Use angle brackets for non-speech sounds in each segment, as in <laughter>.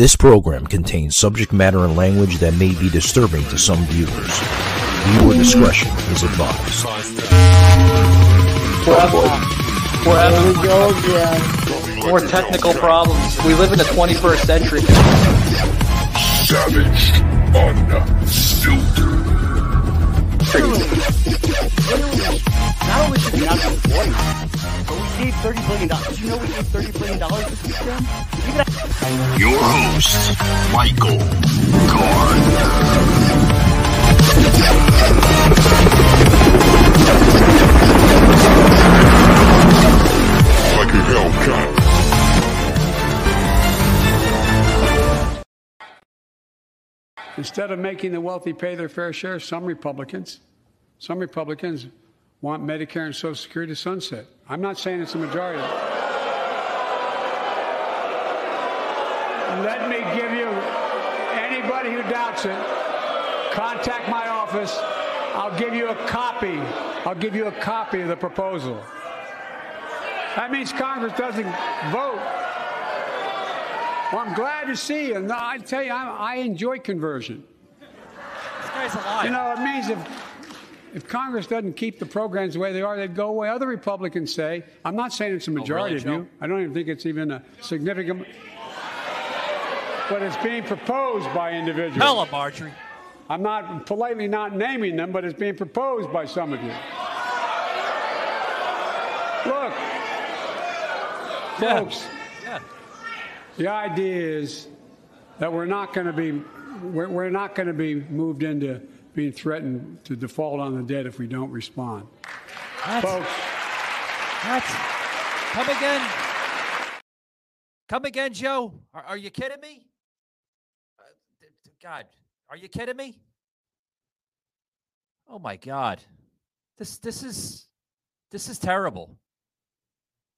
This program contains subject matter and language that may be disturbing to some viewers. Viewer discretion is advised. There we go again. More technical problems. We live in the 21st century. Savage, unfiltered. <laughs> Not only should we not be employing but we gave $30 billion. Did you know we gave $30 billion this weekend? Even Your host, Michael Gardner. Like a Hellcat. Instead of making the wealthy pay their fair share, some Republicans, some Republicans want Medicare and Social Security to sunset. I'm not saying it's a majority. Let me give you anybody who doubts it, contact my office. I'll give you a copy. I'll give you a copy of the proposal. That means Congress doesn't vote. Well, I'm glad to see you. No, I tell you, I, I enjoy conversion. This guy's alive. You know, it means if if Congress doesn't keep the programs the way they are, they'd go away. Other Republicans say, I'm not saying it's a oh, majority really, of you. I don't even think it's even a significant. But it's being proposed by individuals. Hella, Marjorie. I'm not politely not naming them, but it's being proposed by some of you. Look, Yeah. folks, Yeah. the idea is that we're not going to be we're, we're not going to be moved into being threatened to default on the debt if we don't respond. Folks? Come again. Come again, Joe. Are, are you kidding me? Uh, God, are you kidding me? Oh my God, this this is this is terrible.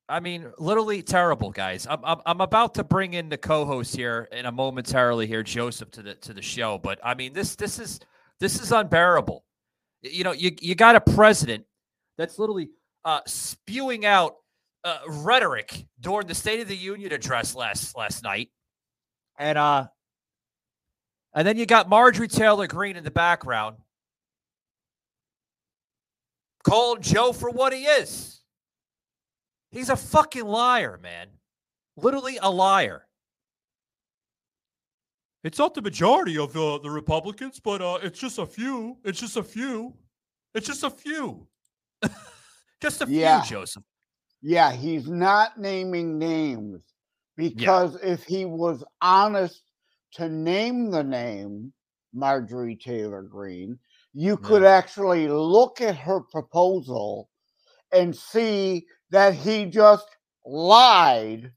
I mean, literally terrible, guys. I'm, I'm I'm about to bring in the co-host here in a momentarily here, Joseph, to the to the show. But I mean, this this is this is unbearable. You know, you you got a president that's literally uh, spewing out uh, rhetoric during the State of the Union address last last night, and uh, and then you got Marjorie Taylor Greene in the background calling Joe for what he is. He's a fucking liar, man. Literally a liar. It's not the majority of uh, the Republicans, but uh, it's just a few. It's just a few. It's just a few. <laughs> just a Yeah. few, Joseph. Yeah, he's not naming names because if he was honest to name the name Marjorie Taylor Greene, you could actually look at her proposal and see that he just lied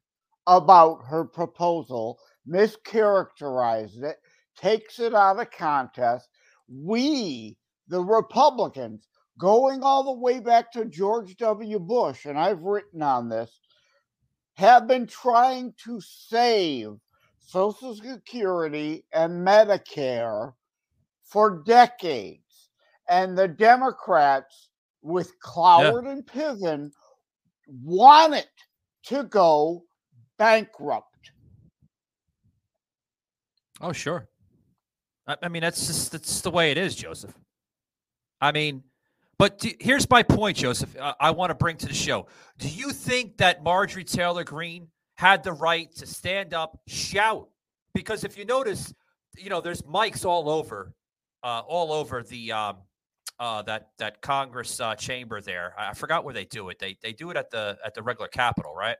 about her proposal, mischaracterized it, takes it out of contest. We, the Republicans, going all the way back to George W. Bush, and I've written on this, have been trying to save Social Security and Medicare for decades. And the Democrats, with Cloward and Piven, want it to go bankrupt. Oh, sure. I, I mean, that's just that's the way it is, Joseph. I mean, but do, here's my point, Joseph. Uh, I want to bring to the show. Do you think that Marjorie Taylor Greene had the right to stand up, shout? Because if you notice, you know, there's mics all over, uh, all over the um, uh, that that Congress uh, chamber there. I forgot where they do it. They they do it at the at the regular Capitol, right?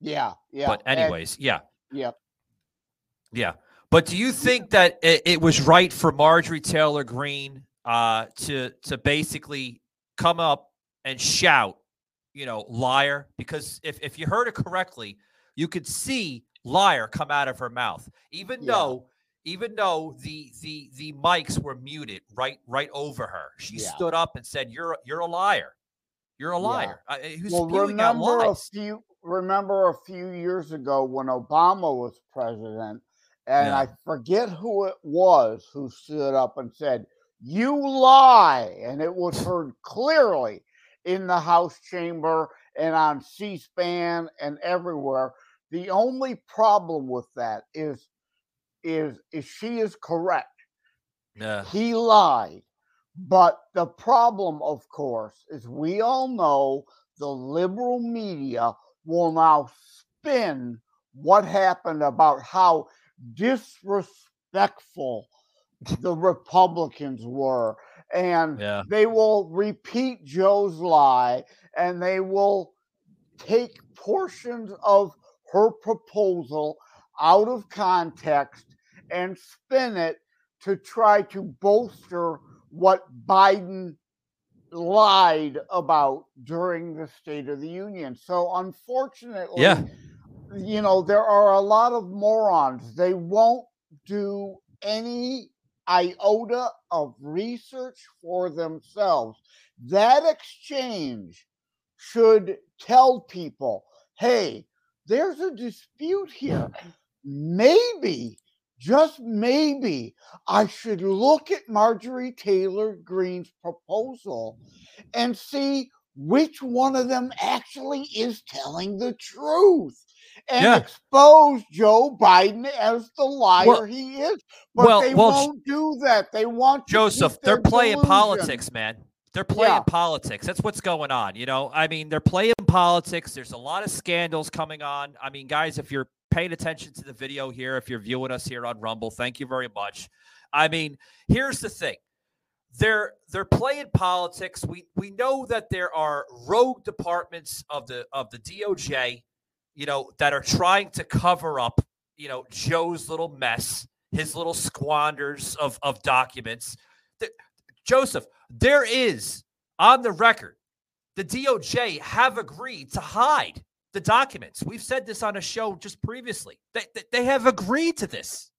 Yeah, yeah. But anyways, and, yeah, yeah, yeah. But do you think that it, it was right for Marjorie Taylor Greene uh, to to basically come up and shout, you know, liar? Because if if you heard it correctly, you could see liar come out of her mouth, even yeah. though even though the the the mics were muted right right over her. She yeah. stood up and said, "You're you're a liar. You're a liar." Yeah. Uh, who's well, remember a few remember a few years ago when Obama was president, and yeah. I forget who it was who stood up and said, "You lie," and it was <laughs> heard clearly in the House chamber and on C-SPAN and everywhere. The only problem with that is is is she is correct. Yeah. He lied. But the problem, of course, is we all know the liberal media will now spin what happened about how disrespectful the Republicans were. And yeah. they will repeat Joe's lie and they will take portions of her proposal out of context and spin it to try to bolster what Biden lied about during the State of the Union. So, unfortunately, yeah. You know, there are a lot of morons. They won't do any iota of research for themselves. That exchange should tell people hey, there's a dispute here. Maybe just maybe I should look at Marjorie Taylor Greene's proposal and see which one of them actually is telling the truth and yeah. expose Joe Biden as the liar well, he is. But well, they well, won't do that. They want Joseph. They're playing delusion. politics, man. They're playing yeah. politics. That's what's going on. You know, I mean, they're playing politics. There's a lot of scandals coming on. I mean, guys, if you're paying attention to the video here, if you're viewing us here on Rumble, thank you very much. I mean, here's the thing. They're they're playing politics. We we know that there are rogue departments of the of the DOJ, you know, that are trying to cover up, you know, Joe's little mess, his little squanders of of documents. The, Joseph, there is on the record, the DOJ have agreed to hide the documents. We've said this on a show just previously. They, they have agreed to this.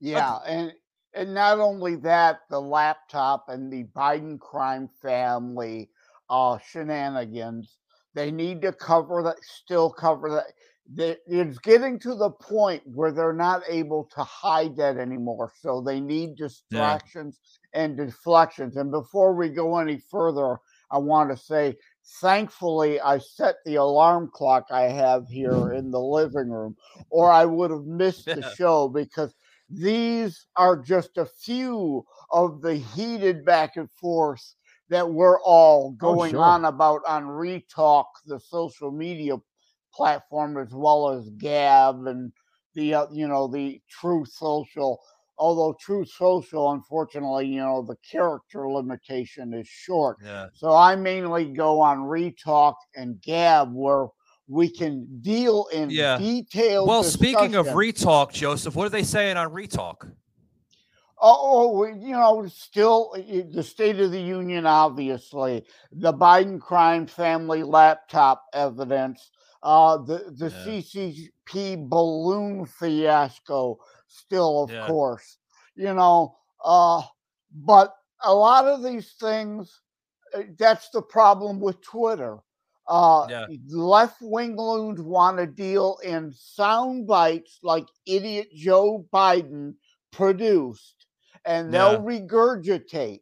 Yeah, and and not only that, the laptop and the Biden crime family uh, shenanigans. They need to cover that. Still cover that. They, it's getting to the point where they're not able to hide that anymore. So they need distractions yeah. and deflections. And before we go any further, I want to say Thankfully, I set the alarm clock I have here <laughs> in the living room, or I would have missed the show because these are just a few of the heated back and forth that we're all oh, going oh, sure. on about on Retalk, the social media platform, as well as Gab and the uh, you know the Truth Social although Truth Social, unfortunately, you know, the character limitation is short. Yeah. So I mainly go on Retalk and Gab where we can deal in yeah. detail. Well, speaking of Retalk, Joseph, what are they saying on Retalk? Oh, you know, still the State of the Union, obviously, the Biden crime family laptop evidence, uh, the the yeah. CCP balloon fiasco, still, of yeah. course, you know. Uh, but a lot of these things, uh, that's the problem with Twitter. Uh, Yeah. Left wing loons want to deal in sound bites like idiot Joe Biden produced, and they'll regurgitate.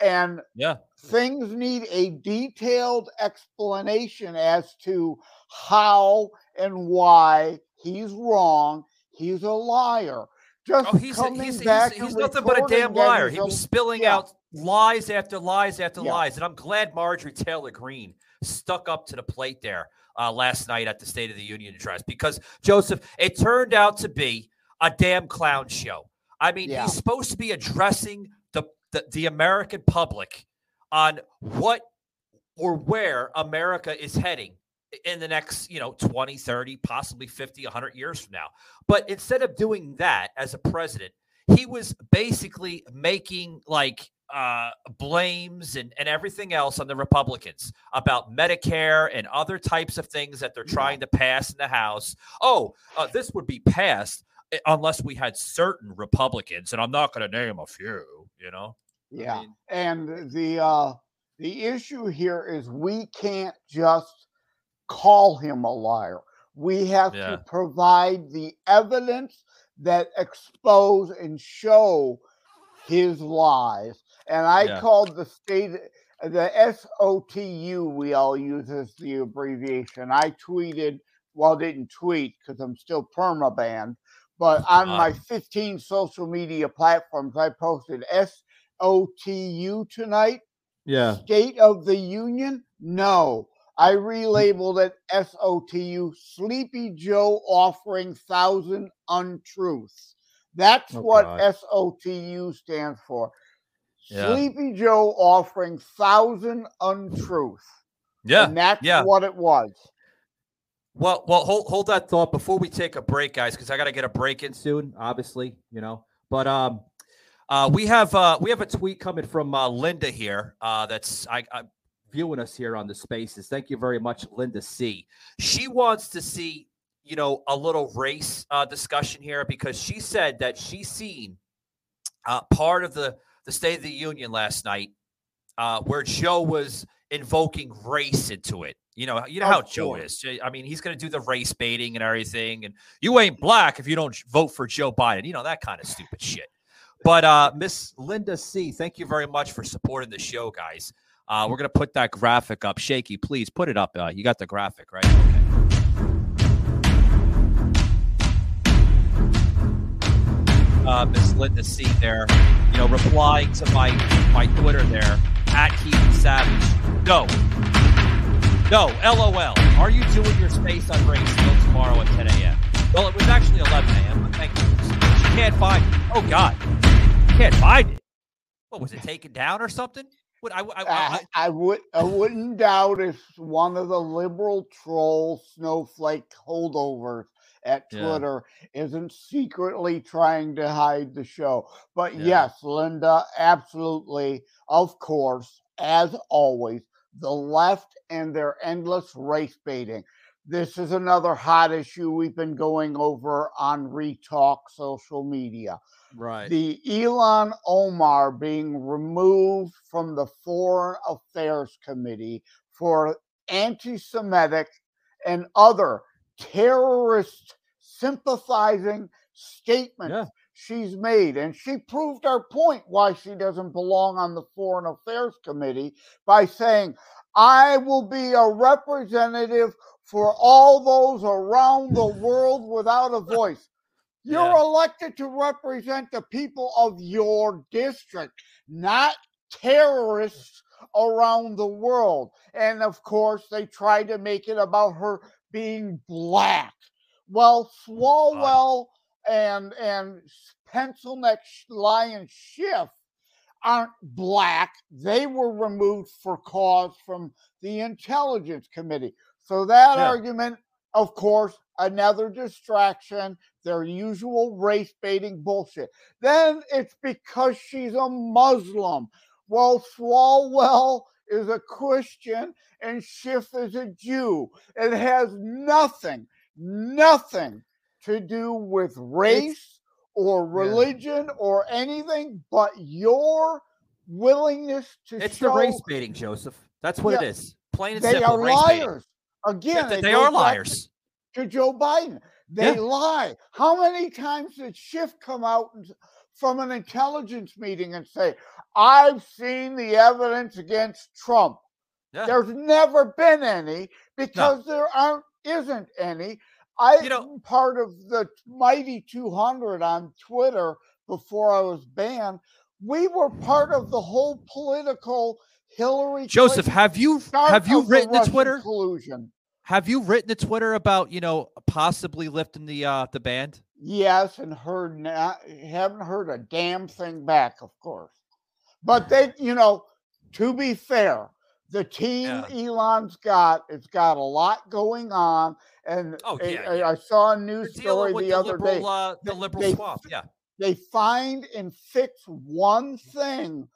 And Yeah. things need a detailed explanation as to how and why he's wrong. He's a liar. Just Oh, he's a, coming he's, back he's, he's nothing but a damn liar. he's He a- was spilling yeah. out lies after lies after Yeah. lies, and I'm glad Marjorie Taylor Greene stuck up to the plate there uh, last night at the State of the Union address because Joseph, it turned out to be a damn clown show. I mean, Yeah. he's supposed to be addressing the, the the American public on what or where America is heading in the next, you know, 20, 30, possibly 50, 100 years from now. But instead of doing that as a president, he was basically making like uh, blames and, and everything else on the Republicans about Medicare and other types of things that they're trying to pass in the House. Oh, uh, this would be passed unless we had certain Republicans, and I'm not going to name a few, you know? Yeah. mean- and the uh the issue here is we can't just call him a liar. We have Yeah. to provide the evidence that expose and show his lies. And I Yeah. called the state the SOTU we all use as the abbreviation. I tweeted, well, didn't tweet because I'm still perma banned, but on my 15 social media platforms, I posted SOTU tonight. Yeah. State of the Union? No. I hmm. relabeled it SOTU, Sleepy Joe offering thousand untruths. That's Oh, what God. SOTU stands for. Yeah. Sleepy Joe offering thousand untruths. Yeah. And that's yeah. what it was. Well, well, hold hold that thought before we take a break, guys, because I got to get a break in soon. Obviously, you know. But um, uh, we have uh, we have a tweet coming from uh, Linda here. Uh, that's I, I viewing us here on the Spaces. Thank you very much, Linda C. She wants to see you know a little race uh, discussion here because she said that she's seen uh, part of the the State of the Union last night uh, where Joe was invoking race into it. You know, you know Of how Joe is. I mean, he's going to do the race baiting and everything, and you ain't black if you don't vote for Joe Biden. You know that kind of stupid shit. But uh, Miss Linda C, thank you very much for supporting the show, guys. Uh, we're gonna put that graphic up. Shaky, please put it up. Uh, you got the graphic, right? Okay. uh, Miss Linda C there, you know, replying to my my Twitter there at Keaton Savage. No, no, LOL. Are you doing your space on race till tomorrow at 10 a.m.? Well, it was actually 11 a.m. But thank you. Can't find it. Oh God, can't find it. What was it taken down or something? What I, I, I, I, I would I wouldn't doubt if one of the liberal troll snowflake holdovers at Yeah. Twitter isn't secretly trying to hide the show. But Yeah. yes, Linda, absolutely, of course, as always, the left and their endless race baiting. This is another hot issue we've been going over on Retalk social media right. the Ilhan Omar being removed from the Foreign Affairs Committee for anti Semitic and other terrorist sympathizing statements Yeah. she's made. And she proved our point why she doesn't belong on the Foreign Affairs Committee by saying, I will be a representative for all those around the <laughs> world without a voice. You're Yeah. elected to represent the people of your district, not terrorists around the world. And of course, they try to make it about her being black. Well, Swalwell and and pencil neck lion Schiff aren't black. They were removed for cause from the Intelligence Committee. So that Yeah. argument, of course, another distraction, their usual race baiting bullshit. Then it's because she's a Muslim. Well, Swalwell is a Christian and Schiff is a Jew. It has nothing, nothing to do with race or religion or anything but your willingness to It's show the race baiting, Joseph. That's what it Yeah. is. Plain and they simple. are race baiting. liars. Again, They, they are liars. To Joe Biden, they Yeah. lie. How many times did Schiff come out and, from an intelligence meeting and say, "I've seen the evidence against Trump"? Yeah. There's never been any because there aren't isn't any. I You know- part of the mighty 200 on Twitter before I was banned. We were part of the whole political Hillary Joseph, Clinton have you have you of the written to Twitter? collusion. Have you written to Twitter about you know possibly lifting the uh the ban? Yes, and heard not, haven't heard a damn thing back, of course. But they, you know, to be fair, the team Yeah. Elon's got, it's got a lot going on. And Oh, I- yeah, I, yeah. I saw a news story the the other liberal day. uh, the liberal they swamp. Yeah. They find and fix one thing,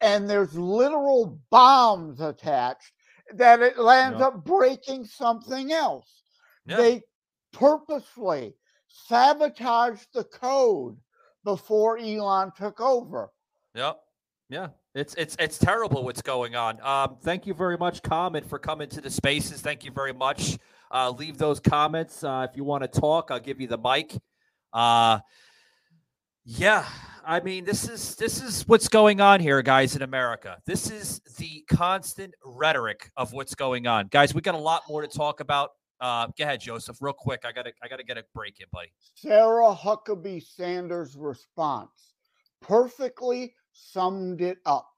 and there's literal bombs attached that it lands up breaking something else. Yeah. They purposely sabotaged the code before Elon took over. Yep. Yeah. It's it's it's terrible what's going on. Um, thank you very much, Comment, for coming to the spaces. Thank you very much. Uh, leave those comments uh, if you want to talk. I'll give you the mic. Uh, yeah, I mean this is this is what's going on here, guys, in America. This is the constant rhetoric of what's going on, guys. We got a lot more to talk about. Uh, go ahead, Joseph, real quick. I gotta I gotta get a break in, buddy. Sarah Huckabee Sanders' response perfectly summed it up.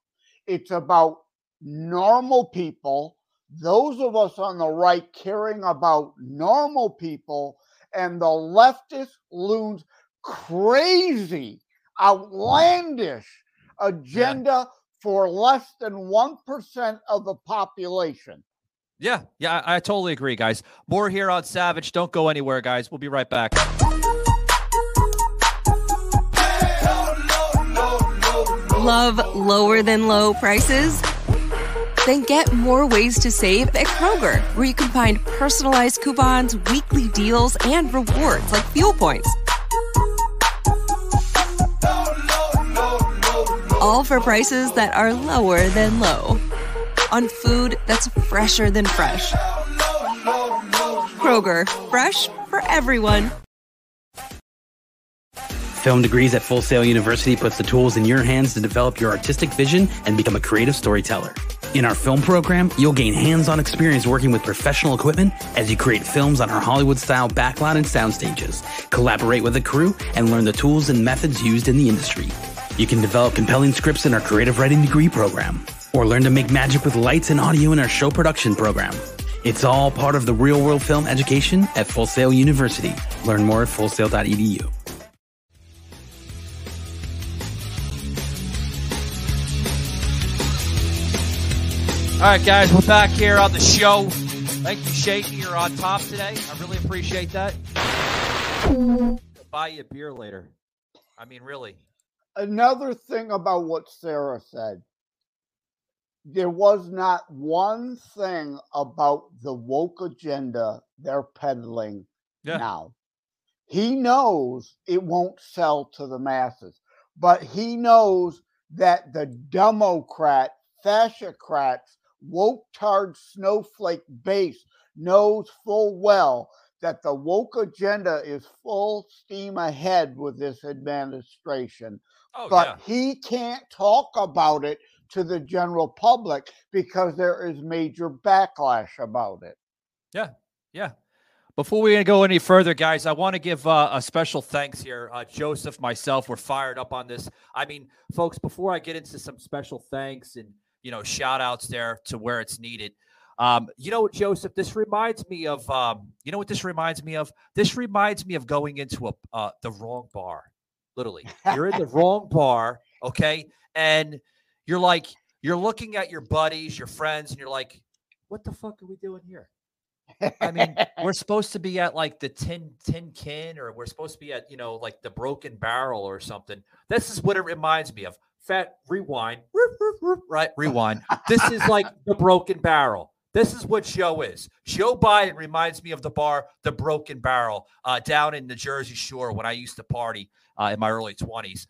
It's about normal people, those of us on the right caring about normal people, and the leftist loons crazy, outlandish agenda for less than 1% of the population. Yeah, yeah, I, I totally agree, guys. More here on Savage. Don't go anywhere, guys. We'll be right back. Love lower than low prices? Then get more ways to save at Kroger, where you can find personalized coupons, weekly deals, and rewards like fuel points. All for prices that are lower than low. On food that's fresher than fresh. Kroger, fresh for everyone. Film Degrees at Full Sail University puts the tools in your hands to develop your artistic vision and become a creative storyteller. In our film program, you'll gain hands-on experience working with professional equipment as you create films on our Hollywood-style backlot and sound stages, collaborate with a crew, and learn the tools and methods used in the industry. You can develop compelling scripts in our creative writing degree program, or learn to make magic with lights and audio in our show production program. It's all part of the real-world film education at Full Sail University. Learn more at fullsail.edu. All right, guys, we're back here on the show. Thank you, Shaky. You're on top today. I really appreciate that. Buy you a beer later. I mean, really. Another thing about what Sarah said there was not one thing about the woke agenda they're peddling Yeah. now. He knows it won't sell to the masses, but he knows that the Democrat, fascocrats, woke tard snowflake base knows full well that the woke agenda is full steam ahead with this administration. Oh, but yeah. he can't talk about it to the general public because there is major backlash about it. Yeah, yeah. Before we go any further, guys, I want to give uh, a special thanks here. Uh, Joseph, myself, we're fired up on this. I mean, folks, before I get into some special thanks and you know shout outs there to where it's needed, um, you know, Joseph, this reminds me of um, you know what this reminds me of? This reminds me of going into a uh, the wrong bar. Literally, you're in the <laughs> wrong bar, okay, and you're like you're looking at your buddies, your friends, and you're like, what the fuck are we doing here? I mean, we're <laughs> supposed to be at like the tin tin can, or we're supposed to be at you know like the Broken Barrel or something. This is what it reminds me of. Fat rewind, right? Rewind. This is like <laughs> the Broken Barrel. This is what Joe is. Joe Biden reminds me of the bar, the Broken Barrel, uh, down in the Jersey Shore when I used to party uh, in my early twenties.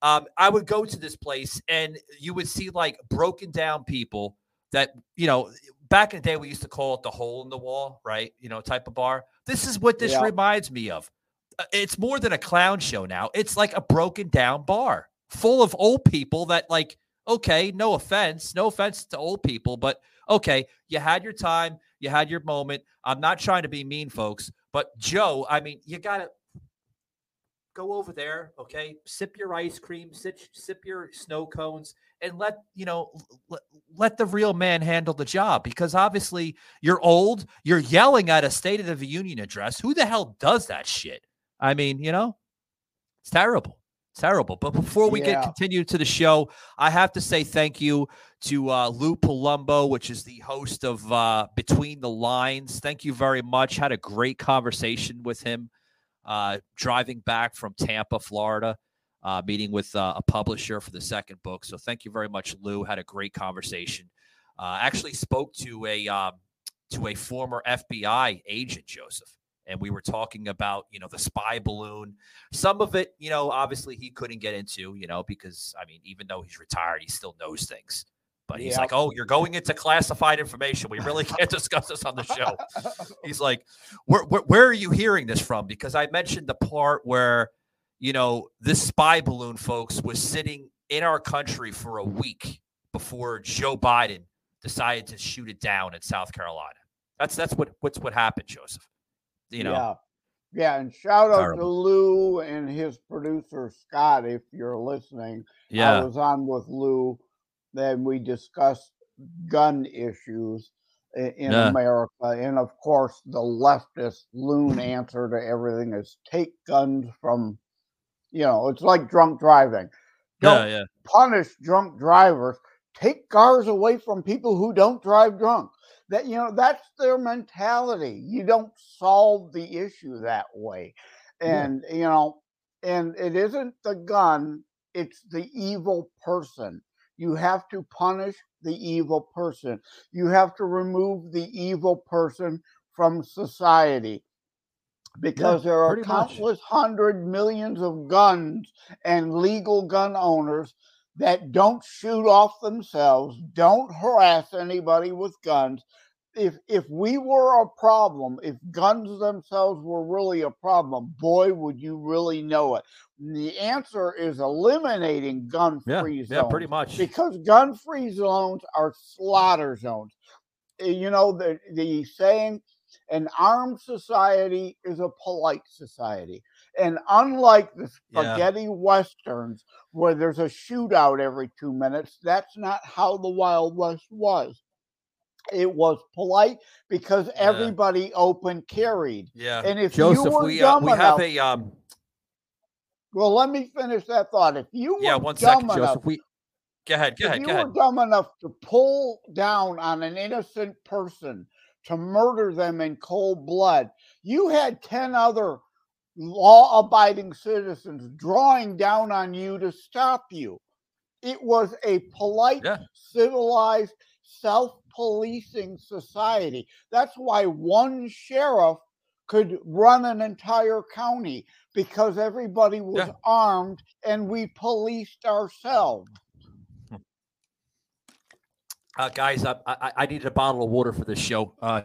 Um, I would go to this place and you would see like broken down people that you know back in the day we used to call it the hole in the wall, right? You know, type of bar. This is what this Yeah. reminds me of. Uh, It's more than a clown show now. It's like a broken down bar full of old people that like okay, no offense, no offense to old people, but okay, you had your time, you had your moment. I'm not trying to be mean, folks, but Joe, I mean, you got to go over there, okay? Sip your ice cream, sip, sip your snow cones, and let you know let the real man handle the job because obviously you're old. You're yelling at a State of the Union address. Who the hell does that shit? I mean, you know, it's terrible. Terrible. But before we get continued to the show, I have to say thank you to uh, Lou Palumbo, which is the host of uh, Between the Lines. Thank you very much. Had a great conversation with him uh, driving back from Tampa, Florida, uh, meeting with uh, a publisher for the second book. So thank you very much, Lou. Had a great conversation. Uh, actually spoke to a um, to a former FBI agent, Joseph, and we were talking about you know the spy balloon. Some of it, you know, obviously he couldn't get into, you know, because I mean, even though he's retired, he still knows things. But he's Yeah. like, "Oh, you're going into classified information. We really can't <laughs> discuss this on the show." <laughs> He's like, where, where, where are you hearing this from? Because I mentioned the part where, you know, this spy balloon, folks, was sitting in our country for a week before Joe Biden decided to shoot it down in South Carolina. That's that's what what's what happened, Joseph. You know, Yeah. Yeah, and shout out to Lou and his producer Scott if you're listening. yeah, I was on with Lou, then we discussed gun issues in Yeah. America. And of course, the leftist loon answer to everything is take guns from, you know, it's like drunk driving. Don't yeah, punish drunk drivers. Take cars away from people who don't drive drunk. That you know, that's their mentality. You don't solve the issue that way. Yeah. And you know, and it isn't the gun, it's the evil person. You have to punish the evil person. You have to remove the evil person from society because there are pretty much. countless hundred millions of guns and legal gun owners that don't shoot off themselves, don't harass anybody with guns. If if we were a problem, if guns themselves were really a problem, boy, would you really know it. The answer is eliminating gun-free yeah, zones pretty much. because gun-free zones are slaughter zones. Uh, You know the the saying, an armed society is a polite society, and unlike the Yeah. spaghetti westerns where there's a shootout every two minutes, that's not how the Wild West was. It was polite because everybody open carried. Yeah, And if you were we uh, dumb we have enough- a um. Well, let me finish that thought. If you were Yeah, one dumb second, enough, Joseph. We go ahead, go if ahead, you go were ahead. dumb enough to pull down on an innocent person to murder them in cold blood, you had 10 other law abiding citizens drawing down on you to stop you. It was a polite, Yeah. civilized, self policing society. That's why one sheriff could run an entire county because everybody was Yeah. armed and we policed ourselves. Uh, guys, I, I I needed a bottle of water for this show. Uh,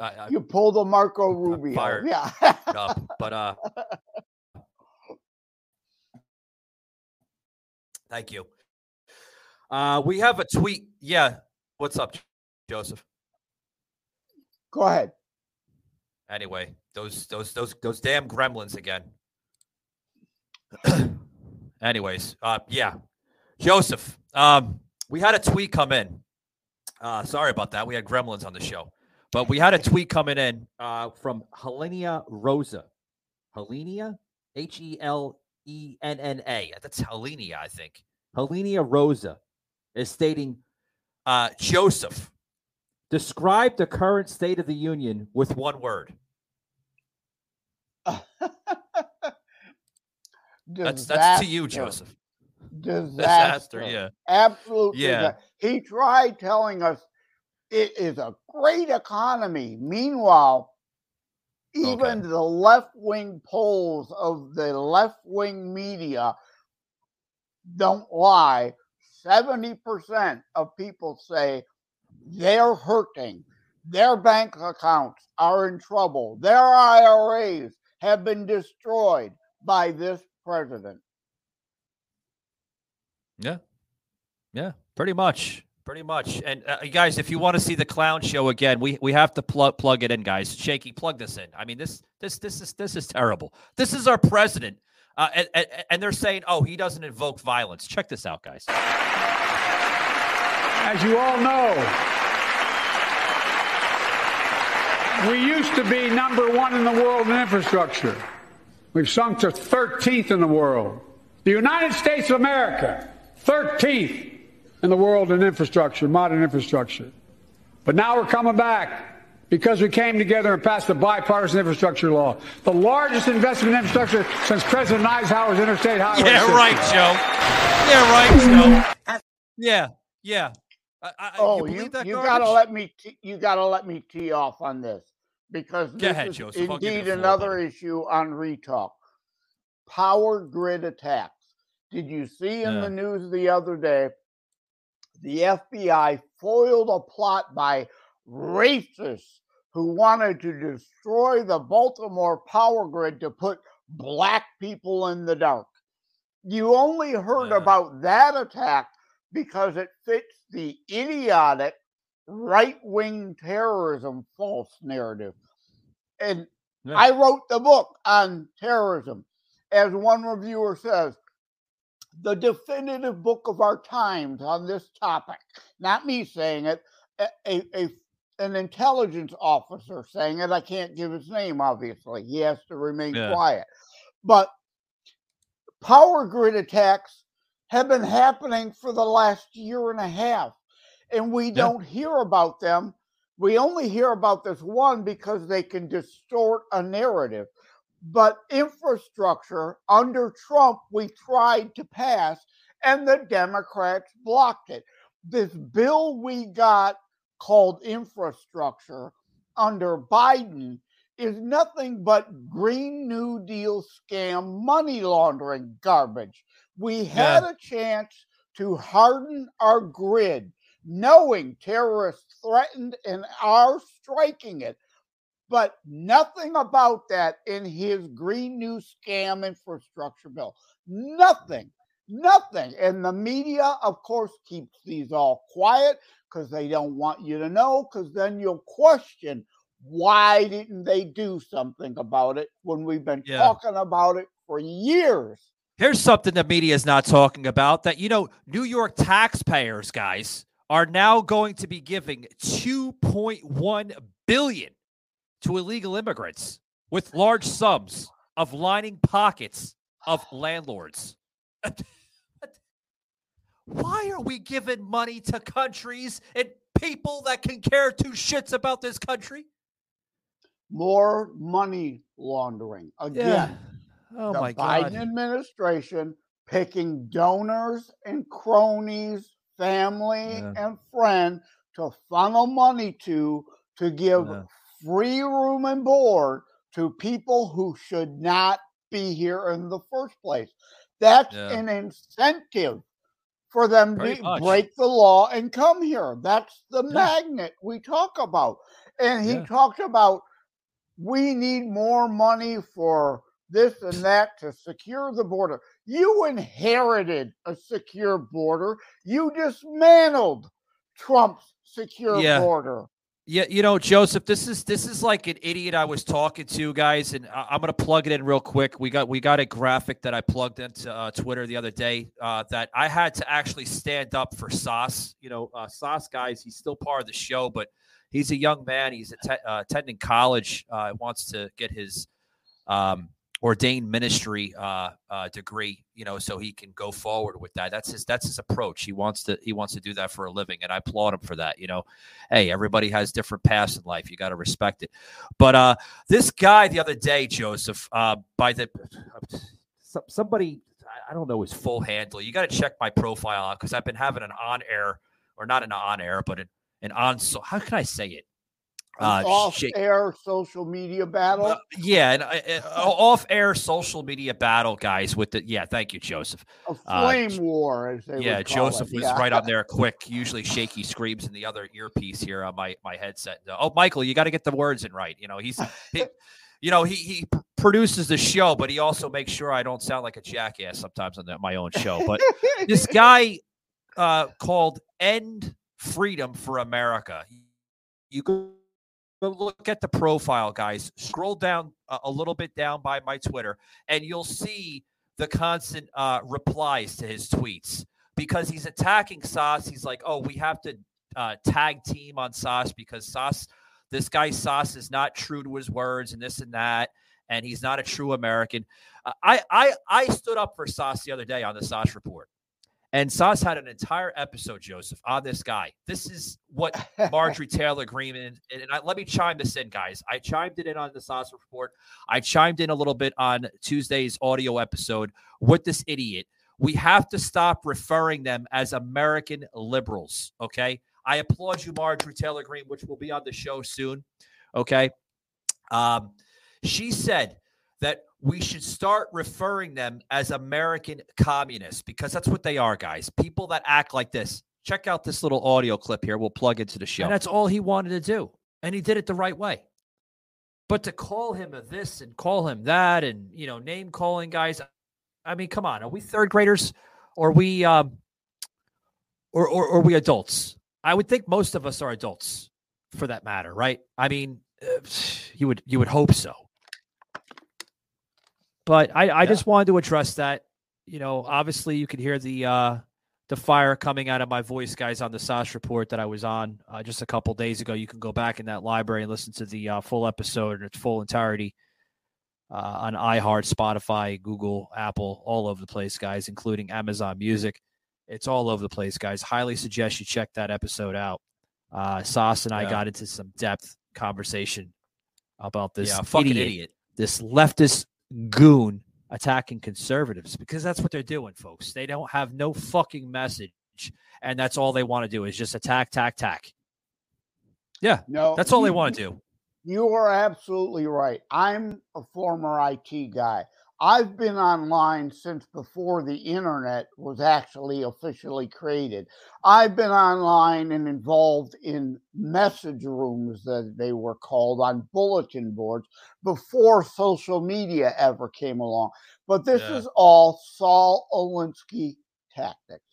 I, I You pull the Marco Rubio. fired Yeah. up, but uh, thank you. Uh, we have a tweet. Yeah, what's up, Joseph? Go ahead. Anyway, those those those those damn gremlins again. <clears throat> Anyways, uh, yeah, Joseph. Um, we had a tweet come in. Uh, sorry about that. We had gremlins on the show, but we had a tweet coming in uh, from Helenia Rosa. Helenia, H E L E N N A. That's Helenia, I think. Helenia Rosa is stating, uh, Joseph, describe the current state of the union with one word. <laughs> That's that's to you, Joseph. Disaster. Disaster, yeah. Absolutely. Yeah. disaster. He tried telling us it is a great economy. Meanwhile, even the left wing polls of the left wing media don't lie. 70% of people say they're hurting. Their bank accounts are in trouble. Their IRAs have been destroyed by this president. Yeah. Yeah, pretty much. Pretty much. And uh, guys, if you want to see the clown show again, we we have to plug plug it in, guys. Shaky, plug this in. I mean, this this this is this is terrible. This is our president, uh, and, and, and they're saying, oh, he doesn't invoke violence. Check this out, guys. As you all know, we used to be number one in the world in infrastructure. We've sunk to 13th in the world. The United States of America, 13th in the world in infrastructure, modern infrastructure. But now we're coming back because we came together and passed the bipartisan infrastructure law, the largest investment in infrastructure since President Eisenhower's interstate highway. Yeah, system. right, Joe. Yeah, right, Joe. Yeah, yeah. I, I, Oh, you, you, you gotta let me t- you gotta let me tee off on this because this ahead, is Joseph. I'll give you indeed the floor, another issue on retalk. Power grid attacks. Did you see in Yeah. the uh. news the other day? The FBI foiled a plot by racists who wanted to destroy the Baltimore power grid to put black people in the dark. You only heard Yeah. about that attack because it fits the idiotic right wing terrorism false narrative. And Yeah. I wrote the book on terrorism. As one reviewer says, the definitive book of our times on this topic. Not me saying it, a, a, a- an intelligence officer saying it. I can't give his name, obviously. He has to remain Yeah. quiet. But power grid attacks have been happening for the last year and a half, and we don't hear about them. We only hear about this one because they can distort a narrative. But infrastructure under Trump, we tried to pass, and the Democrats blocked it. This bill we got called infrastructure under Biden is nothing but Green New Deal scam money laundering garbage. We had a chance to harden our grid, knowing terrorists threatened and are striking it. But nothing about that in his Green New Scam infrastructure bill. Nothing. Nothing. And the media, of course, keeps these all quiet because they don't want you to know, because then you'll question why didn't they do something about it when we've been Yeah. talking about it for years. Here's something the media is not talking about that, you know, New York taxpayers, guys, are now going to be giving 2.1 billion to illegal immigrants with large sums of lining pockets of landlords. <laughs> Why are we giving money to countries and people that can care two shits about this country? More money laundering. Again, Oh the my Biden god. administration picking donors and cronies, family Yeah. and friend to funnel money to to give Yeah. Free room and board to people who should not be here in the first place. That's Yeah. an incentive for them Pretty to much. break the law and come here. That's the Yeah. magnet we talk about. And he Yeah. talked about we need more money for this and <sniffs> that to secure the border. You inherited a secure border. You dismantled Trump's secure Yeah. border. Yeah, you know, Joseph, this is this is like an idiot I was talking to, guys, and I, I'm gonna plug it in real quick. We got we got a graphic that I plugged into uh, Twitter the other day uh, that I had to actually stand up for Sauce. You know, uh, Sauce, guys, he's still part of the show, but he's a young man. He's atte- uh, attending college. Uh, wants to get his um, ordained ministry uh, uh, degree, you know, so he can go forward with that. That's his that's his approach. He wants to he wants to do that for a living, and I applaud him for that. You know, hey, everybody has different paths in life. You got to respect it. But uh, this guy the other day, Joseph, uh, by the somebody I- don't know his full handle. You got to check my profile out because I've been having an on air or not an on air, but an, an on. So how can I say it? Uh, off shake- air social media battle. Uh, yeah, and uh, uh, off-air social media battle, guys. With the yeah, thank you, Joseph. a uh, flame war, as they Yeah, Joseph it. was Yeah. right on there, quick. Usually, shaky screams in the other earpiece here on my my headset. Oh, Michael, you got to get the words in right. You know, he's he, <laughs> you know, he he produces the show, but he also makes sure I don't sound like a jackass sometimes on the, my own show. But this <laughs> guy uh, called "End Freedom for America." You go go look at the profile, guys. Scroll down a, a little bit down by my Twitter, and you'll see the constant uh, replies to his tweets because he's attacking Sauce. He's like, "Oh, we have to uh, tag team on Sauce because Sauce, this guy Sauce, is not true to his words and this and that." And he's not a true American. Uh, I I I stood up for Sauce the other day on the Sauce Report, and Sauce had an entire episode, Joseph, on this guy. This is what <laughs> Marjorie Taylor Greene and, and I, let me chime this in, guys. I chimed it in on the Sauce Report. I chimed in a little bit on Tuesday's audio episode with this idiot. We have to stop referring them as American liberals. Okay. I applaud you, Marjorie Taylor Greene, which will be on the show soon. Okay. Um, she said that we should start referring them as American communists because that's what they are, guys. People that act like this. Check out this little audio clip here. We'll plug into the show. And that's all he wanted to do. And he did it the right way. But to call him a this and call him that and, you know, name calling guys, I mean, come on. Are we third graders or we, um, or, or, or are we adults? I would think most of us are adults for that matter, right? I mean, uh, you would, you would hope so. But I, I just wanted to address that. You know, obviously you could hear the uh the fire coming out of my voice, guys, on the Sash report that I was on uh, just a couple days ago. You can go back in that library and listen to the uh, full episode in its full entirety uh, on iHeart, Spotify, Google, Apple, all over the place, guys, including Amazon Music. It's all over the place, guys. Highly suggest you check that episode out. Uh, Sauce and I Yeah. got into some depth conversation about this Yeah, fucking idiot, idiot. this leftist goon attacking conservatives because that's what they're doing, folks. They don't have no fucking message, and that's all they want to do is just attack, tack, tack. Yeah, No, that's all they want to do. You are absolutely right. I'm a former IT guy. I've been online since before the internet was actually officially created. I've been online and involved in message rooms that they were called on bulletin boards before social media ever came along. But this Yeah. is all Saul Alinsky tactics,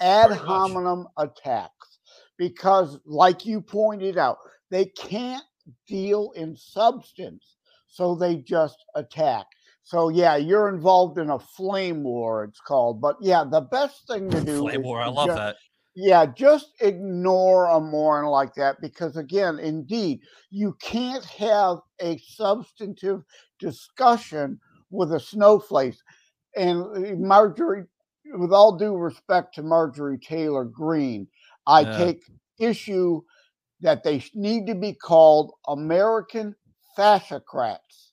ad hominem attacks. Because, like you pointed out, they can't deal in substance, so they just attack. So yeah, you're involved in a flame war. It's called, but yeah, the best thing to do. Flame war, I love ju- that. Yeah, just ignore a moron like that because again, indeed, you can't have a substantive discussion with a snowflake. And uh, Marjorie, with all due respect to Marjorie Taylor Greene, I Yeah. take issue that they need to be called American fascocrats.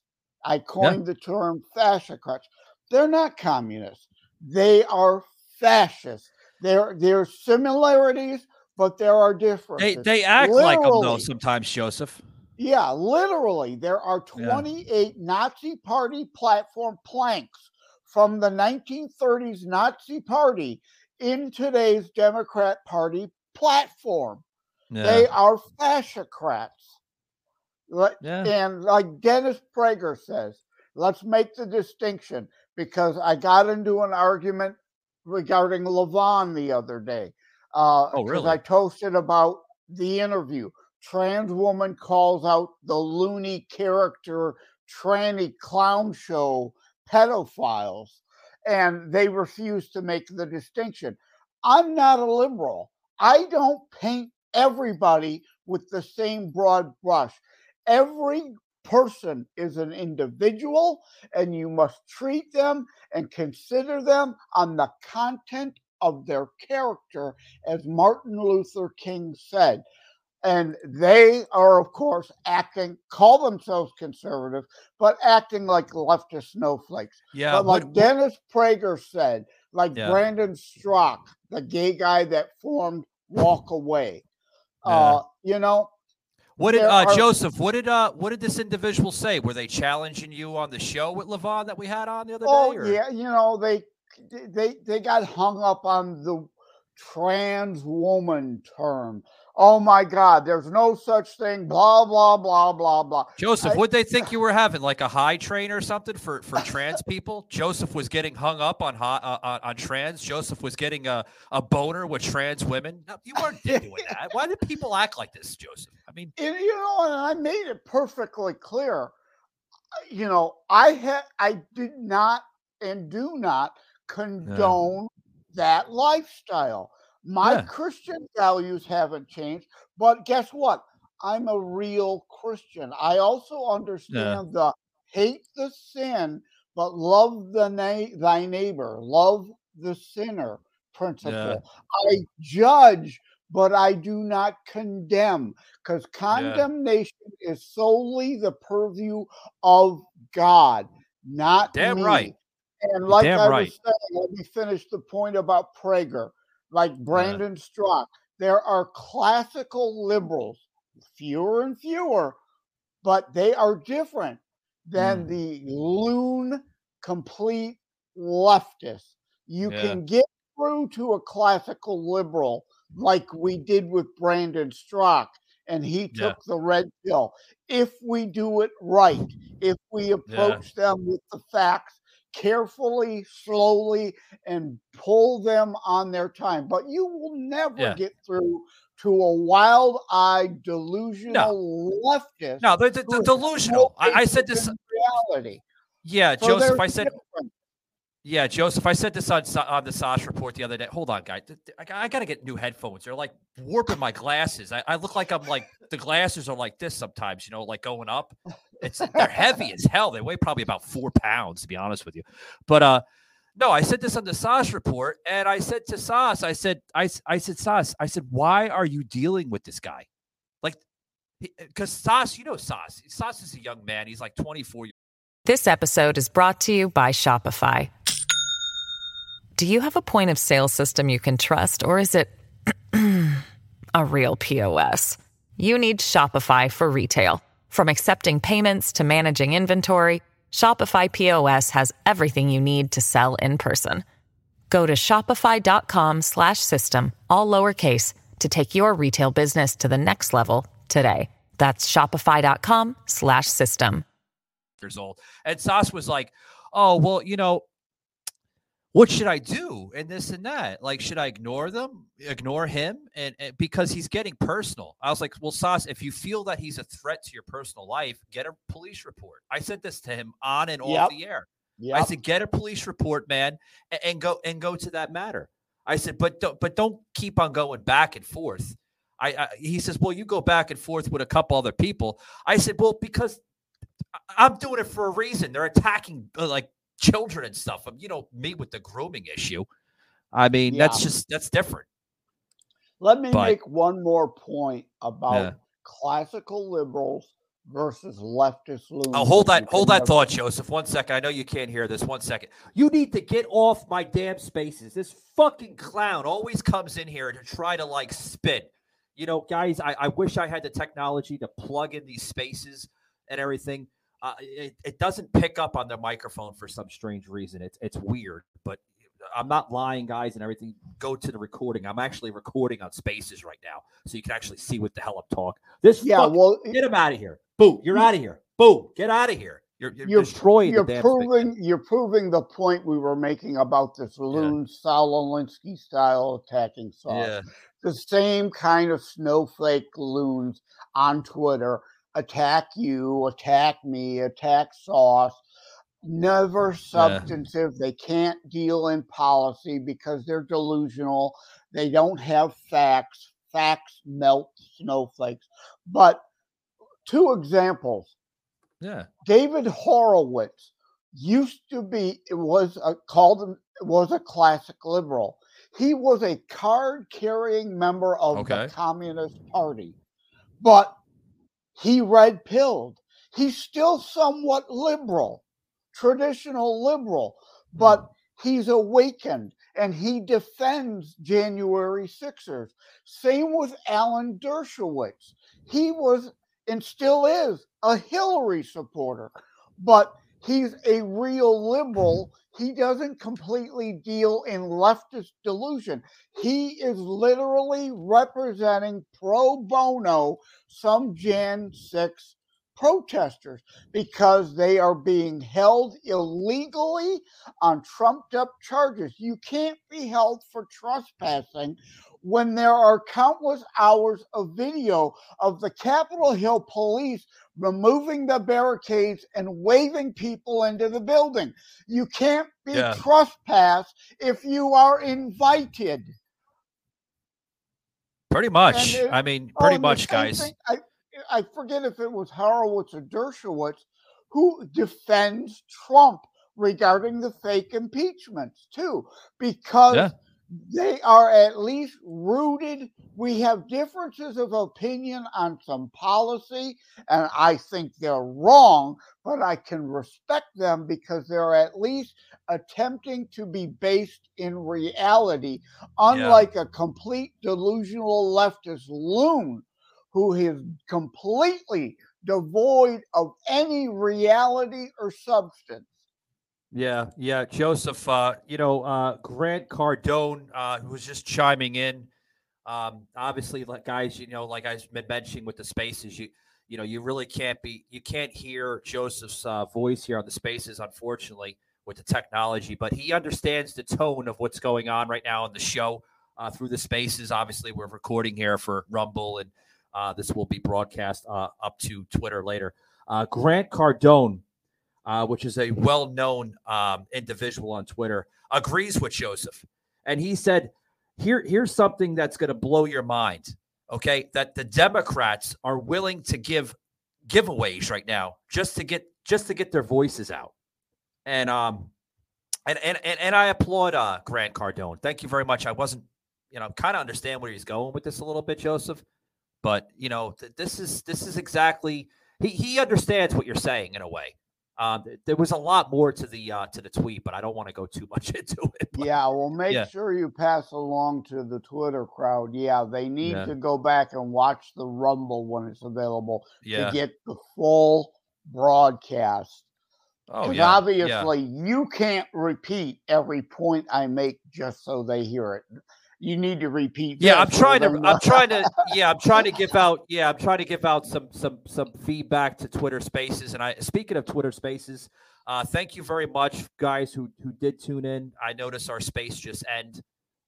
I coined the term fascocrats. They're not communists. They are fascists. There, there are similarities, but there are They differences. they act like them though sometimes, Joseph. Yeah, literally, there are Yeah. 28 Nazi Party platform planks from the 1930s Nazi Party in today's Democrat Party platform. They are fascocrats. Let- Yeah. And like Dennis Prager says, let's make the distinction because I got into an argument regarding Levon the other day. Uh, Oh, really? I toasted about the interview. Trans woman calls out the loony character tranny clown show pedophiles, and they refuse to make the distinction. I'm not a liberal. I don't paint everybody with the same broad brush. Every person is an individual, and you must treat them and consider them on the content of their character, as Martin Luther King said. And they are, of course, acting, call themselves conservative, but acting like leftist snowflakes. Yeah, But like what- Dennis Prager said, like Yeah. Brandon Straka, the gay guy that formed Walk Away. Yeah. Uh, you know, What did uh, are- Joseph? What did uh, what did this individual say? Were they challenging you on the show with Levon that we had on the other Oh day? or- yeah, you know they they they got hung up on the trans woman term. Oh my God, there's no such thing. Blah blah blah blah blah. Joseph, would they think <laughs> you were having like a high train or something for for trans people? Joseph was getting hung up on uh, on, on trans. Joseph was getting a, a boner with trans women. No, you weren't <laughs> doing that. Why do people act like this, Joseph? I mean, And, you know, and I made it perfectly clear. uh, You know, I had I did not and do not condone that lifestyle. My Yeah. Christian values haven't changed, but guess what? I'm a real Christian. I also understand the hate the sin, but love the na- thy neighbor, love the sinner principle. I judge, but I do not condemn because condemnation is solely the purview of God, not Damn me. right. And like damn I right. was saying, let me finish the point about Prager. Like Brandon Straka, there are classical liberals, fewer and fewer, but they are different than Mm. the loon complete leftists. You Yeah. can get through to a classical liberal like we did with Brandon Straka, and he Yeah. took the red pill. If we do it right, if we approach them with the facts carefully, slowly, and pull them on their time. But you will never Yeah. get through to a wild-eyed, delusional leftist. no, the, the, who the has delusional. I, I said this. reality. Yeah, So Joseph. I said. different. Yeah, Joseph. I said this on on the Sash report the other day. Hold on, guy. Th- I, got to get new headphones. They're like warping my glasses. I, I look like I'm like the glasses are like this sometimes. You know, like going up. They're heavy as hell. They weigh probably about four pounds, to be honest with you. But uh, no, I said this on the Sas report, and I said to Sas, I said, I said, Sas, I said, why are you dealing with this guy? Like, because Sas, you know, Sas, Sas is a young man. He's like 24 This episode is brought to you by Shopify. Do you have a point of sale system you can trust, or is it <clears throat> a real POS? You need Shopify for retail. From accepting payments to managing inventory, Shopify POS has everything you need to sell in person. Go to shopify.com slash system, all lowercase, to take your retail business to the next level today. That's shopify.com slash system. years old. And Sas was like, "Oh, well, you know, what should I do?" And this and that. Like, should I ignore them, ignore him, and, and because he's getting personal? I was like, "Well, Sas, if you feel that he's a threat to your personal life, get a police report." I said this to him on and Yep. off the air. I said, "Get a police report, man, and, and go and go to that matter." I said, "But don't, but don't keep on going back and forth." I, I he says, "Well, you go back and forth with a couple other people." I said, "Well, because I'm doing it for a reason. They're attacking uh, like children and stuff. Um, You know, me with the grooming issue. I mean, that's just that's different. Let me But- make one more point about Yeah. classical liberals versus leftist loons. Oh, hold that that, hold that thought, Joseph. One second. I know you can't hear this. One second. You need to get off my damn spaces. This fucking clown always comes in here to try to like spit. You know, guys, I, I wish I had the technology to plug in these spaces and everything. Uh, it, it doesn't pick up on the microphone for some strange reason. It's it's weird, but I'm not lying, guys, and everything. Go to the recording. I'm actually recording on Spaces right now, so you can actually see what the hell I'm talking. This Yeah, fuck- well, get him out of here. Boo! You're out of here. Boo! Get out of here. You're, you're, you're destroying you're damn space. proving you're proving the point we were making about this loon Saul Alinsky style attacking sauce. Yeah. The same kind of snowflake loons on Twitter attack you, attack me, attack sauce. Never substantive. They can't deal in policy because they're delusional. They don't have facts. Facts melt snowflakes. But two examples. Yeah. David Horowitz used to be it was a, called was a classic liberal. He was a card carrying member of Okay. the Communist Party, but he red pilled. He's still somewhat liberal, traditional liberal, but hmm. he's awakened and he defends January Sixers. Same with Alan Dershowitz. He was and still is a Hillary supporter, but he's a real liberal. He doesn't completely deal in leftist delusion. He is literally representing pro bono some Jan 6 protesters because they are being held illegally on trumped up charges. You can't be held for trespassing when there are countless hours of video of the Capitol Hill police removing the barricades and waving people into the building. You can't be Yeah. trespassed if you are invited. Pretty much. It- I mean, Oh, pretty much, guys. thing- I, I forget if it was Horowitz or Dershowitz who defends Trump regarding the fake impeachments too, because Yeah. They are at least rooted. We have differences of opinion on some policy, and I think they're wrong, but I can respect them because they're at least attempting to be based in reality, unlike a complete delusional leftist loon who is completely devoid of any reality or substance. Yeah, yeah, Joseph. Uh, you know, uh, Grant Cardone, uh, was just chiming in. Um, obviously, like guys, you know, like I've been mentioning with the spaces, you you know, you really can't be, you can't hear Joseph's uh, voice here on the spaces, unfortunately, with the technology. But he understands the tone of what's going on right now on the show uh, through the spaces. Obviously, we're recording here for Rumble, and uh, this will be broadcast uh, up to Twitter later. Uh, Grant Cardone uh, which is a well known um, individual on Twitter, agrees with Joseph. And he said, Here, here's something that's going to blow your mind. Okay. That the Democrats are willing to give giveaways right now just to get just to get their voices out. And um and and and, and I applaud uh Grant Cardone. Thank you very much. I wasn't, you know, kind of understand where he's going with this a little bit, Joseph. But you know, th- this is this is exactly he he understands what you're saying in a way. Um, there was a lot more to the uh, to the tweet, but I don't want to go too <laughs> much into it. but- Yeah, well, make Yeah. sure you pass along to the Twitter crowd. Yeah, they need Yeah. to go back and watch the Rumble when it's available Yeah. to get the full broadcast. Oh yeah. obviously, you can't repeat every point I make just so they hear it. You need to repeat. Yeah, I'm trying to. I'm trying to. Yeah, I'm trying to give out. Yeah, I'm trying to give out some some some feedback to Twitter Spaces. And I speaking of Twitter Spaces, uh, thank you very much, guys who who did tune in. I noticed our space just end.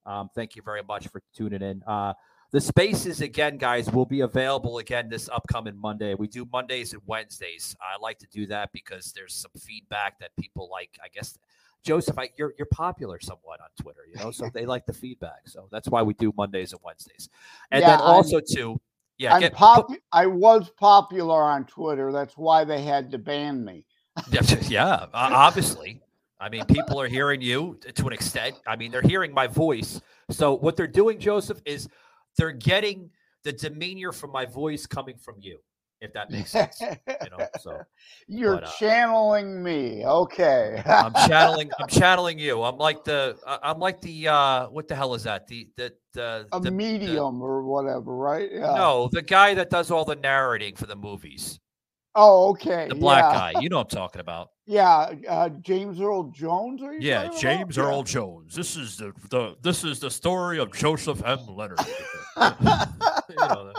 Um, thank you very much for tuning in. Uh, the spaces again, guys, will be available again this upcoming Monday. We do Mondays and Wednesdays. I like to do that because there's some feedback that people like. I guess Joseph, I, you're you're popular somewhat on Twitter, you know, so <laughs> they like the feedback. So that's why we do Mondays and Wednesdays. And Yeah, then I'm- also too, yeah, I'm get, pop- I was popular on Twitter. That's why they had to ban me. yeah, <laughs> <laughs> yeah, obviously. I mean, people are hearing you to an extent. I mean, they're hearing my voice. So what they're doing, Joseph, is they're getting the demeanor from my voice coming from you, if that makes sense. you know, <laughs> so You're But, uh, channeling me. Okay. I'm channeling. I'm <laughs> channeling you. I'm like the. I- I'm like the. uh What the hell is that? The the the. a the- the- medium or whatever, right? Yeah. No, the guy that does all the narrating for the movies. Oh, okay. The black yeah. guy. You know what I'm <laughs> talking about. Yeah, uh, James Earl Jones. Are you Yeah, James about? Earl Jones. This is the, the this is the story of Joseph M. Leonard. You know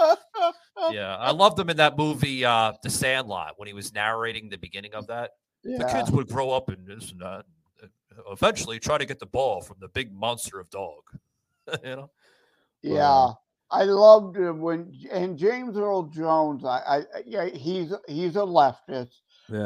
yeah, I loved him in that movie, uh, The Sandlot, when he was narrating the beginning of that. The kids would grow up in this and that. and Eventually, try to get the ball from the big monster of dog. <laughs> you know. Yeah, I loved him when and James Earl Jones. I, I, I- yeah, he's he's a leftist,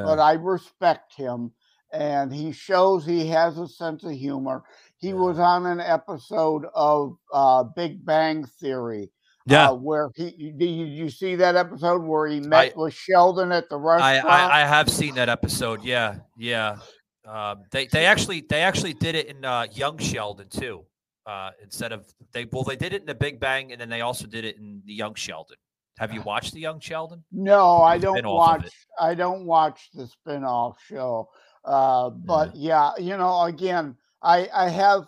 but I respect him, and he shows he has a sense of humor. He was on an episode of uh, Big Bang Theory. Yeah. uh, where he did you, you see that episode where he met I- with Sheldon at the I, restaurant? I I have seen that episode. Yeah, yeah. Um, they they actually they actually did it in uh, Young Sheldon too. Uh, instead of they well they did it in the Big Bang and then they also did it in the Young Sheldon. Have you watched the Young Sheldon? No, I don't watch. I don't watch the spin-off show. Uh, but yeah. you know, again, I I have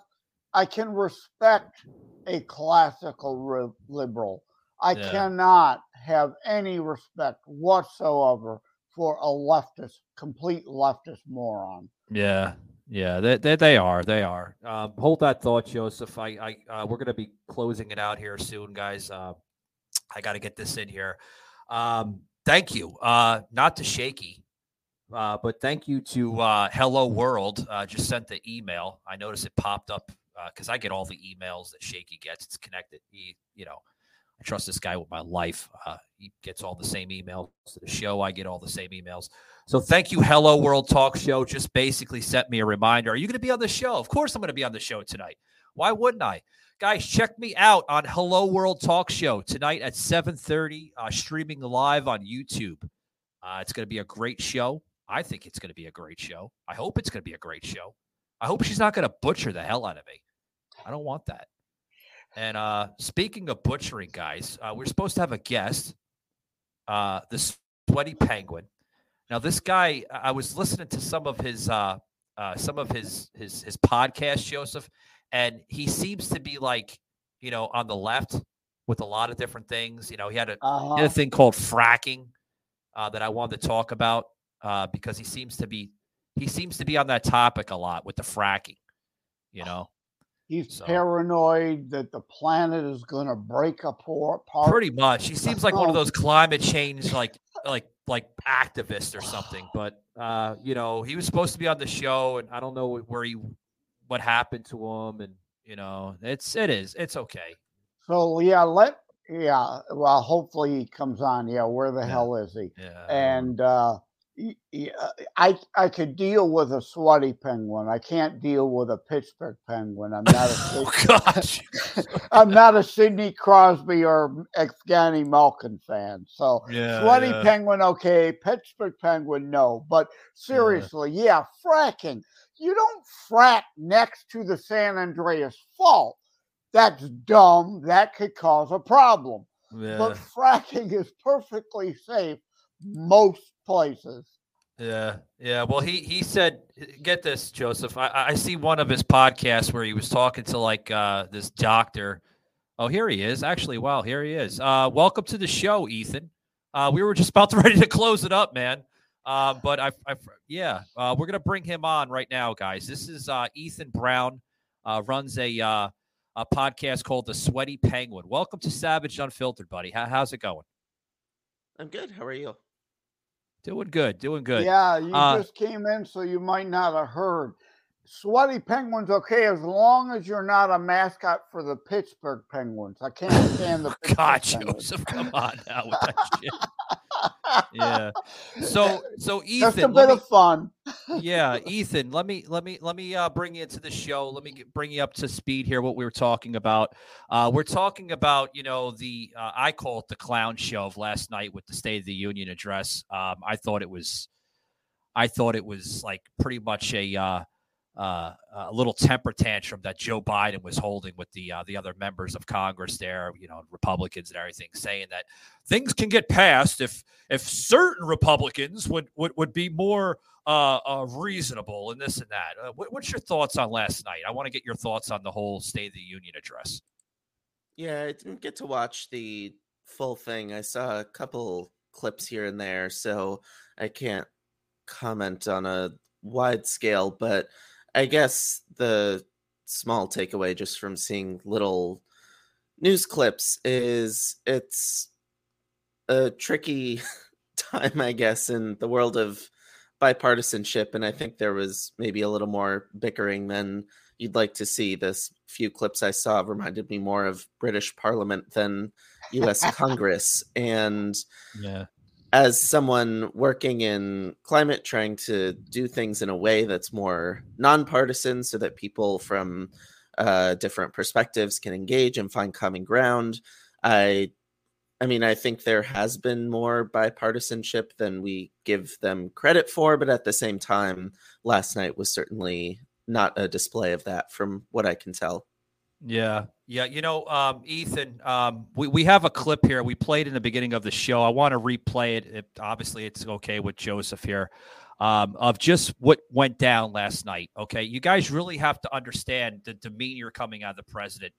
I can respect a classical liberal. I Yeah. cannot have any respect whatsoever for a leftist, complete leftist moron. Yeah, yeah, they, they, they are. They are. Um, hold that thought, Joseph. I, I uh, we're going to be closing it out here soon, guys. Uh, I got to get this in here. Um, thank you. Uh, not to shaky, uh, but thank you to uh, Hello World. Uh, just sent the email. I noticed it popped up because I get all the emails that Shaky gets. It's connected. He, you know, I trust this guy with my life. Uh, he gets all the same emails to the show. I get all the same emails. So thank you, Hello World Talk Show. Just basically sent me a reminder. Are you going to be on the show? Of course, I'm going to be on the show tonight. Why wouldn't I? Guys, check me out on Hello World Talk Show tonight at 7:30, uh, streaming live on YouTube. Uh, it's going to be a great show. I think it's going to be a great show. I hope it's going to be a great show. I hope she's not going to butcher the hell out of me. I don't want that. And uh, speaking of butchering, guys, uh, we're supposed to have a guest, uh, the Sweaty Penguin. Now, this guy, I was listening to some of his uh, uh, some of his his his podcast, Joseph, and he seems to be like, you know, on the left with a lot of different things. You know, he had a, Uh-huh. he had a thing called fracking uh, that I wanted to talk about uh, because he seems to be he seems to be on that topic a lot with the fracking. You know, He's So- paranoid that the planet is going to break apart. pretty much. He seems like one of those <laughs> climate change like like like activists or something. But uh, you know, he was supposed to be on the show, and I don't know where he what happened to him, and you know, it's it is it's okay. So yeah, let yeah. Well, hopefully he comes on. Yeah, where the hell is he? Yeah. And uh, Uh, I I could deal with a sweaty penguin. I can't deal with a Pittsburgh penguin. I'm not a <laughs> Oh gosh. <laughs> I'm not a Sidney Crosby or Evgeny Malkin fan. So Yeah, sweaty yeah. penguin, okay. Pittsburgh penguin, no. But seriously, yeah, fracking. You don't frack next to the San Andreas Fault. That's dumb. That could cause a problem. Yeah. But fracking is perfectly safe most places. Yeah, yeah. Well, he he said, get this, Joseph. I, I see one of his podcasts where he was talking to like uh, this doctor. Oh, here he is. Actually, wow, here he is. Uh, welcome to the show, Ethan. Uh, we were just about to <laughs> ready to close it up, man. Uh, but I, I yeah, uh, we're gonna bring him on right now, guys. This is uh, Ethan Brown. Uh, runs a uh, a podcast called The Sweaty Penguin. Welcome to Savage Unfiltered, buddy. How, how's it going? I'm good. How are you? Doing good. Doing good. Yeah, you Uh, just came in, so you might not have heard. Sweaty Penguins, okay, as long as you're not a mascot for the Pittsburgh Penguins. I can't stand the <laughs> Pittsburgh God, Penguins. Joseph, come <laughs> on now with that shit. Yeah. So, so Ethan, Just a bit me, of fun. yeah, <laughs> Ethan, let me let me let me uh, bring you into the show. Let me get, bring you up to speed here. What we were talking about. Uh, we're talking about you know the uh, I call it the clown show of last night with the State of the Union address. Um, I thought it was, I thought it was like pretty much a. Uh, a little temper tantrum that Joe Biden was holding with the uh, the other members of Congress there, you know, Republicans and everything, saying that things can get passed if if certain Republicans would would, would be more uh, uh, reasonable and this and that. Uh, what, what's your thoughts on last night? I want to get your thoughts on the whole State of the Union address. Yeah, I didn't get to watch the full thing. I saw a couple clips here and there, so I can't comment on a wide scale, but I guess the small takeaway just from seeing little news clips is it's a tricky <laughs> time, I guess, in the world of bipartisanship. And I think there was maybe a little more bickering than you'd like to see. This few clips I saw reminded me more of British Parliament than US <laughs> Congress. And Yeah. As someone working in climate, trying to do things in a way that's more nonpartisan so that people from uh, different perspectives can engage and find common ground, I I mean, I think there has been more bipartisanship than we give them credit for, but at the same time, last night was certainly not a display of that from what I can tell. Yeah. Yeah. You know, um, Ethan, um, we, we have a clip here. We played in the beginning of the show. I want to replay it. it obviously, it's okay with Joseph here um, of just what went down last night. Okay. You guys really have to understand the demeanor coming out of the president.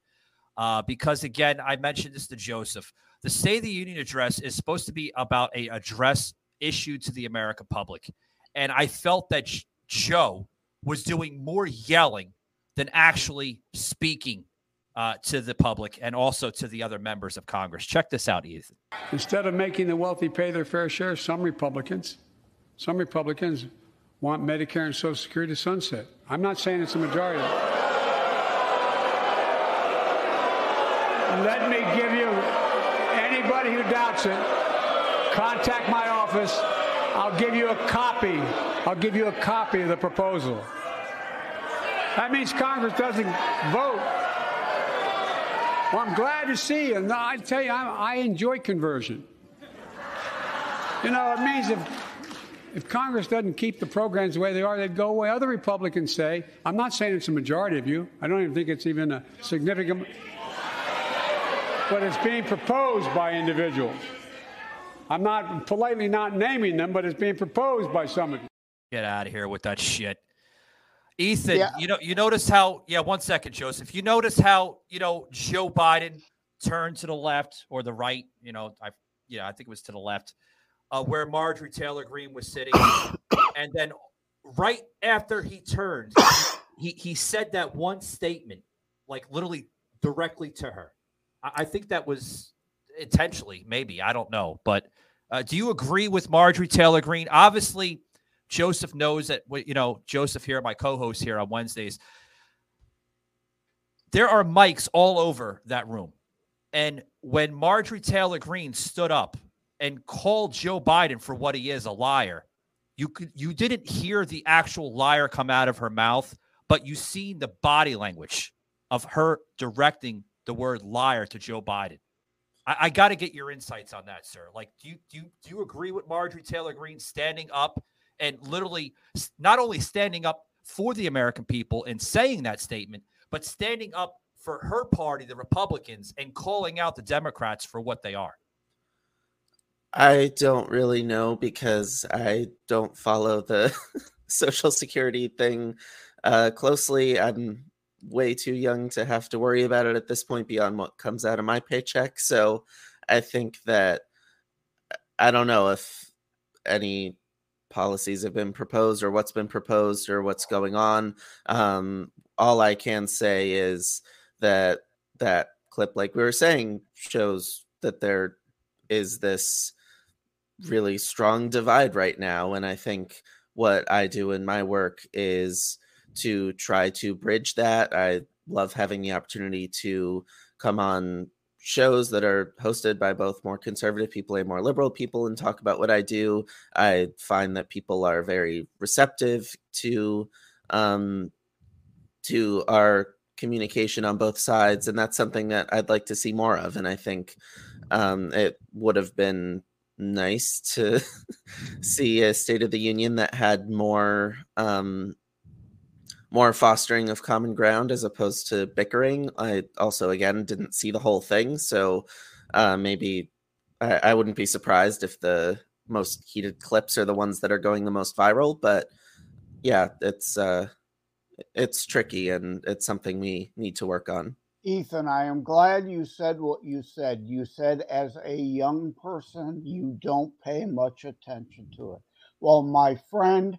Uh, because again, I mentioned this to Joseph. The State of the Union address is supposed to be about a address issued to the American public, and I felt that Joe was doing more yelling than actually speaking uh, to the public and also to the other members of Congress. Check this out, Ethan. Instead of making the wealthy pay their fair share, some Republicans, some Republicans want Medicare and Social Security to sunset. I'm not saying it's a majority. Let me give you anybody who doubts it, contact my office. I'll give you a copy. I'll give you a copy of the proposal. That means Congress doesn't vote. Well, I'm glad to see you. I tell you, I, I enjoy conversion. You know, it means if if Congress doesn't keep the programs the way they are, they'd go away. Other Republicans say, I'm not saying it's a majority of you. I don't even think it's even a significant, but it's being proposed by individuals. I'm not politely not naming them, but it's being proposed by some of you. Get out of here with that shit. Ethan, yeah. you know, you notice how, yeah, one second, Joseph. You notice how, you know, Joe Biden turned to the left or the right, you know, I, yeah, I think it was to the left uh, where Marjorie Taylor Greene was sitting, and then right after he turned, he he said that one statement, like literally directly to her. I, I think that was intentionally, maybe I don't know, but uh, do you agree with Marjorie Taylor Greene? Obviously, Joseph knows that. You know, Joseph here, my co-host here on Wednesdays. There are mics all over that room. And when Marjorie Taylor Greene stood up and called Joe Biden for what he is, a liar. You could you didn't hear the actual liar come out of her mouth, but you seen the body language of her directing the word liar to Joe Biden. I, I got to get your insights on that, sir. Like, do you do you do you agree with Marjorie Taylor Greene standing up and literally not only standing up for the American people and saying that statement, but standing up for her party, the Republicans, and calling out the Democrats for what they are? I don't really know because I don't follow the <laughs> social security thing uh, closely. I'm way too young to have to worry about it at this point beyond what comes out of my paycheck. So I think that I don't know if any policies have been proposed or what's been proposed or what's going on. Um, all I can say is that that clip, like we were saying, shows that there is this really strong divide right now. And I think what I do in my work is to try to bridge that. I love having the opportunity to come on shows that are hosted by both more conservative people and more liberal people and talk about what I do. I find that people are very receptive to um, to our communication on both sides, and that's something that I'd like to see more of. And I think um, it would have been nice to <laughs> see a State of the Union that had more um, more fostering of common ground as opposed to bickering. I also again didn't see the whole thing, so uh, maybe I, I wouldn't be surprised if the most heated clips are the ones that are going the most viral. But yeah, it's uh, it's tricky and it's something we need to work on. Ethan, I am glad you said what you said. You said, as a young person, you don't pay much attention to it. Well, my friend,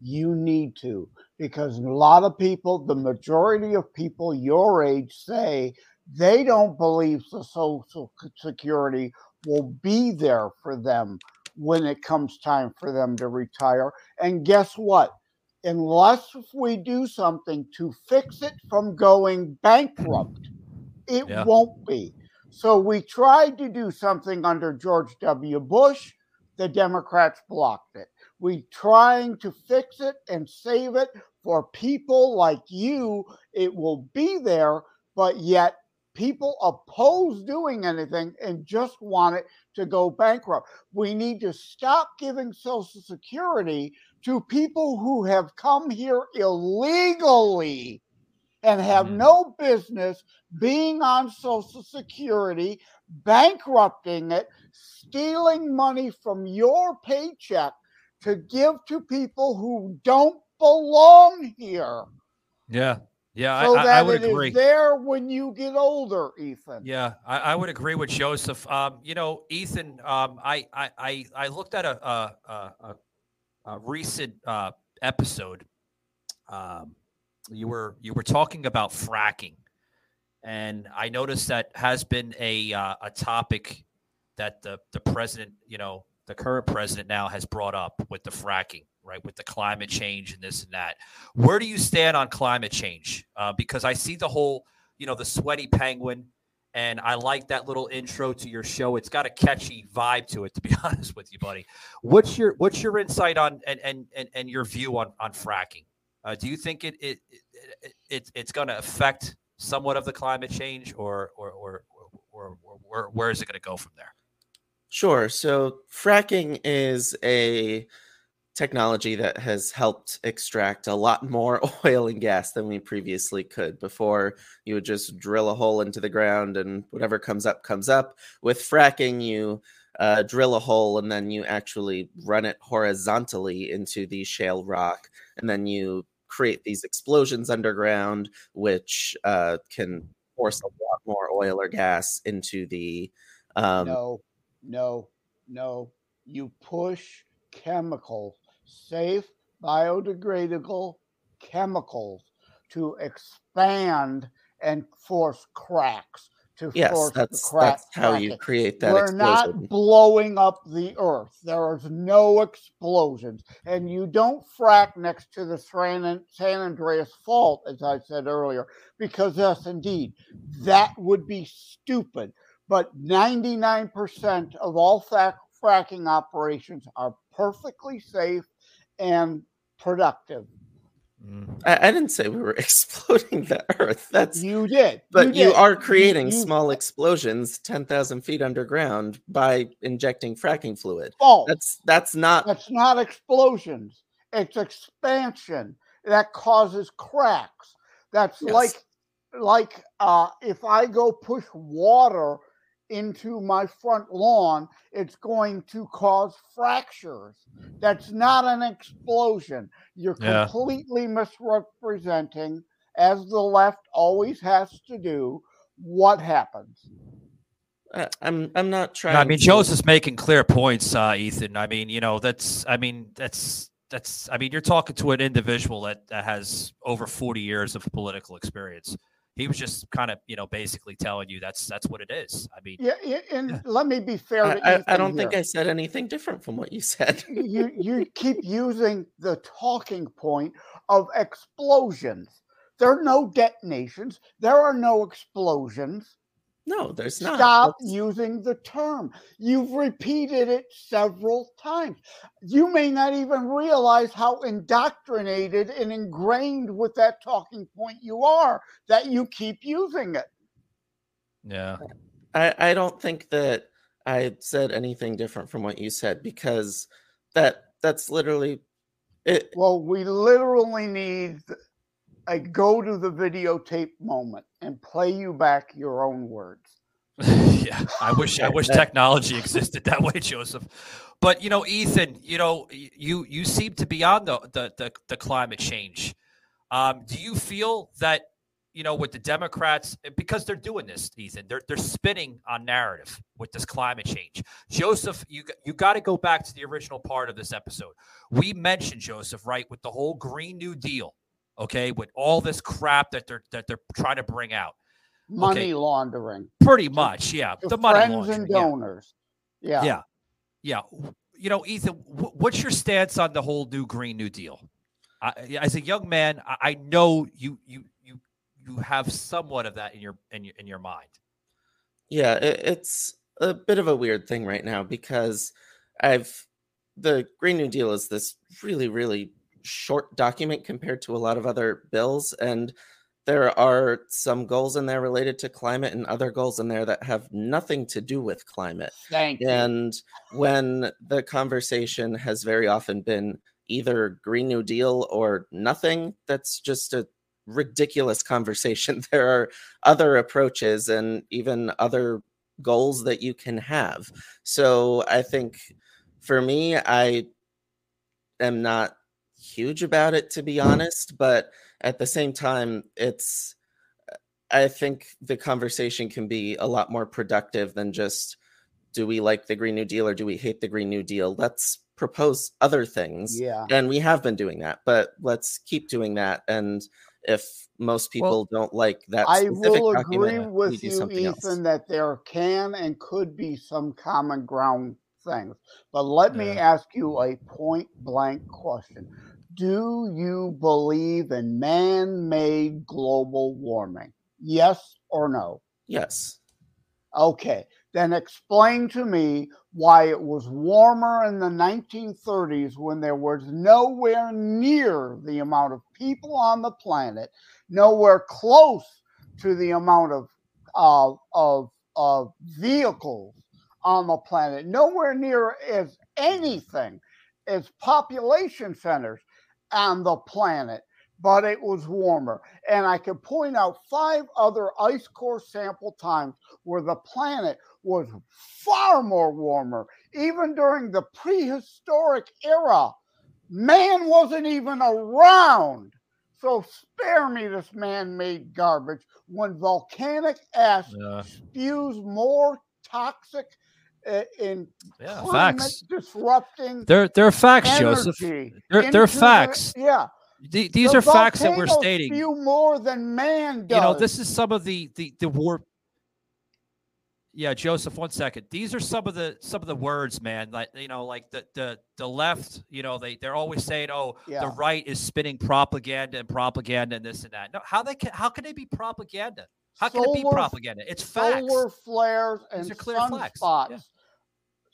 you need to, because a lot of people, the majority of people your age, say they don't believe the Social Security will be there for them when it comes time for them to retire. And guess what? unless we do something to fix it from going bankrupt, it yeah. won't be. So we tried to do something under George W. Bush. The Democrats blocked it. We trying to fix it and save it for people like you. It will be there, but yet people oppose doing anything and just want it to go bankrupt. We need to stop giving Social Security to people who have come here illegally and have mm-hmm. no business being on Social Security, bankrupting it, stealing money from your paycheck to give to people who don't belong here. Yeah. Yeah, so I, I, that I would it is agree. there when you get older, Ethan. Yeah, I, I would agree with Joseph. Um, you know, Ethan, um, I, I, I, looked at a, a, a, a, a recent uh, episode. Um, you were you were talking about fracking, and I noticed that has been a uh, a topic that the the president, you know, the current president now has brought up with the fracking, right? With the climate change and this and that. Where do you stand on climate change? Uh, because I see the whole, you know, the sweaty penguin, and I like that little intro to your show. It's got a catchy vibe to it, to be <laughs> honest with you, buddy. What's your what's your insight on and and and, and your view on on fracking? Uh, do you think it it, it, it it's going to affect somewhat of the climate change, or or or or, or where where is it going to go from there? Sure. So fracking is a technology that has helped extract a lot more <laughs> oil and gas than we previously could. Before, you would just drill a hole into the ground and whatever comes up, comes up. With fracking, you uh, drill a hole and then you actually run it horizontally into the shale rock. And then you create these explosions underground, which uh, can force a lot more oil or gas into the. Um, no, no, no. You push chemicals, safe, biodegradable chemicals, to expand and force cracks. To Yes, force the that's crack, that's how you create that We're explosion. not blowing up the earth. There is no explosions. And you don't frack next to the San, San Andreas Fault, as I said earlier, because, yes, indeed, that would be stupid. But 99% of all frac- fracking operations are perfectly safe and productive. I, I didn't say we were <laughs> exploding the earth. That's You did. but you, did. are creating you- small explosions 10,000 feet underground by injecting fracking fluid. False. That's that's not That's not explosions. It's expansion that causes cracks. That's Yes. like like uh, if I go push water into my front lawn, it's going to cause fractures. That's not an explosion. You're Yeah. completely misrepresenting, as the left always has to do, what happens. I- I'm I'm not trying No, I mean, to- Joseph's making clear points, uh, Ethan. I mean, you know, that's, I mean, that's, that's, I mean, you're talking to an individual that, that has over 40 years of political experience. He was just kind of, you know, basically telling you that's, that's what it is. I mean, Yeah, yeah, and let me be fair I, to I, I don't think. I said anything different from what you said. you you keep using the talking point of explosions. There are no detonations. There are no explosions. No, there's not. Stop That's- using the term. You've repeated it several times. You may not even realize how indoctrinated and ingrained with that talking point you are that you keep using it. yeah. I, I don't think that I said anything different from what you said because that that's literally it. Well, we literally need a go to the videotape moment and play you back your own words. <laughs> yeah, I <laughs> wish I wish technology existed that way, Joseph. But you know, Ethan, you know, you you seem to be on the the the, the climate change. Um, do you feel that you know with the Democrats because they're doing this, Ethan? They're they're spinning on narrative with this climate change. Joseph, you g- you got to go back to the original part of this episode. We mentioned Joseph, right, with the whole Green New Deal, okay, with all this crap that they're that they're trying to bring out. Money Okay. laundering. Pretty much, yeah. To The money friends laundering, and donors. Yeah. Yeah. Yeah. You know, Ethan, wh- what's your stance on the whole new Green New Deal? I, as a young man, I, I know you you you you have somewhat of that in your in your in your mind. Yeah, it, it's a bit of a weird thing right now because I've the Green New Deal is this really, really short document compared to a lot of other bills. And there are some goals in there related to climate and other goals in there that have nothing to do with climate. Thank you. And when the conversation has very often been either Green New Deal or nothing, that's just a ridiculous <laughs> conversation. <laughs> There are other approaches and even other goals that you can have. So I think for me, I am not huge about it to be honest, but at the same time, it's I think the conversation can be a lot more productive than just do we like the Green New Deal or do we hate the Green New Deal? Let's propose other things. Yeah. And we have been doing that, but let's keep doing that. And if most people Well, don't like that I will agree with you, Ethan, else. that there can and could be some common ground things. But let me ask you a point blank question. Do you believe in man made global warming? Yes or no? Yes. Okay, then explain to me why it was warmer in the 1930s when there was nowhere near the amount of people on the planet, nowhere close to the amount of of of, of vehicles on the planet, nowhere near as anything as population centers on the planet, but it was warmer. And I can point out five other ice core sample times where the planet was far more warmer, even during the prehistoric era. Man wasn't even around. So spare me this man made garbage when volcanic ash Yeah. spews more toxic in Yeah, facts. disrupting They're they're facts, Joseph. They're they're the- facts. yeah. The- These The are facts that we're stating. spew more than man does. you know this is some of the the the war yeah joseph one second these are some of the some of the words man like you know like the the the left you know they they're always saying oh Yeah. the right is spinning propaganda and propaganda and this and that no how they can how can they be propaganda how can it be propaganda it's facts solar flares and are clear facts. sunspots. Yeah.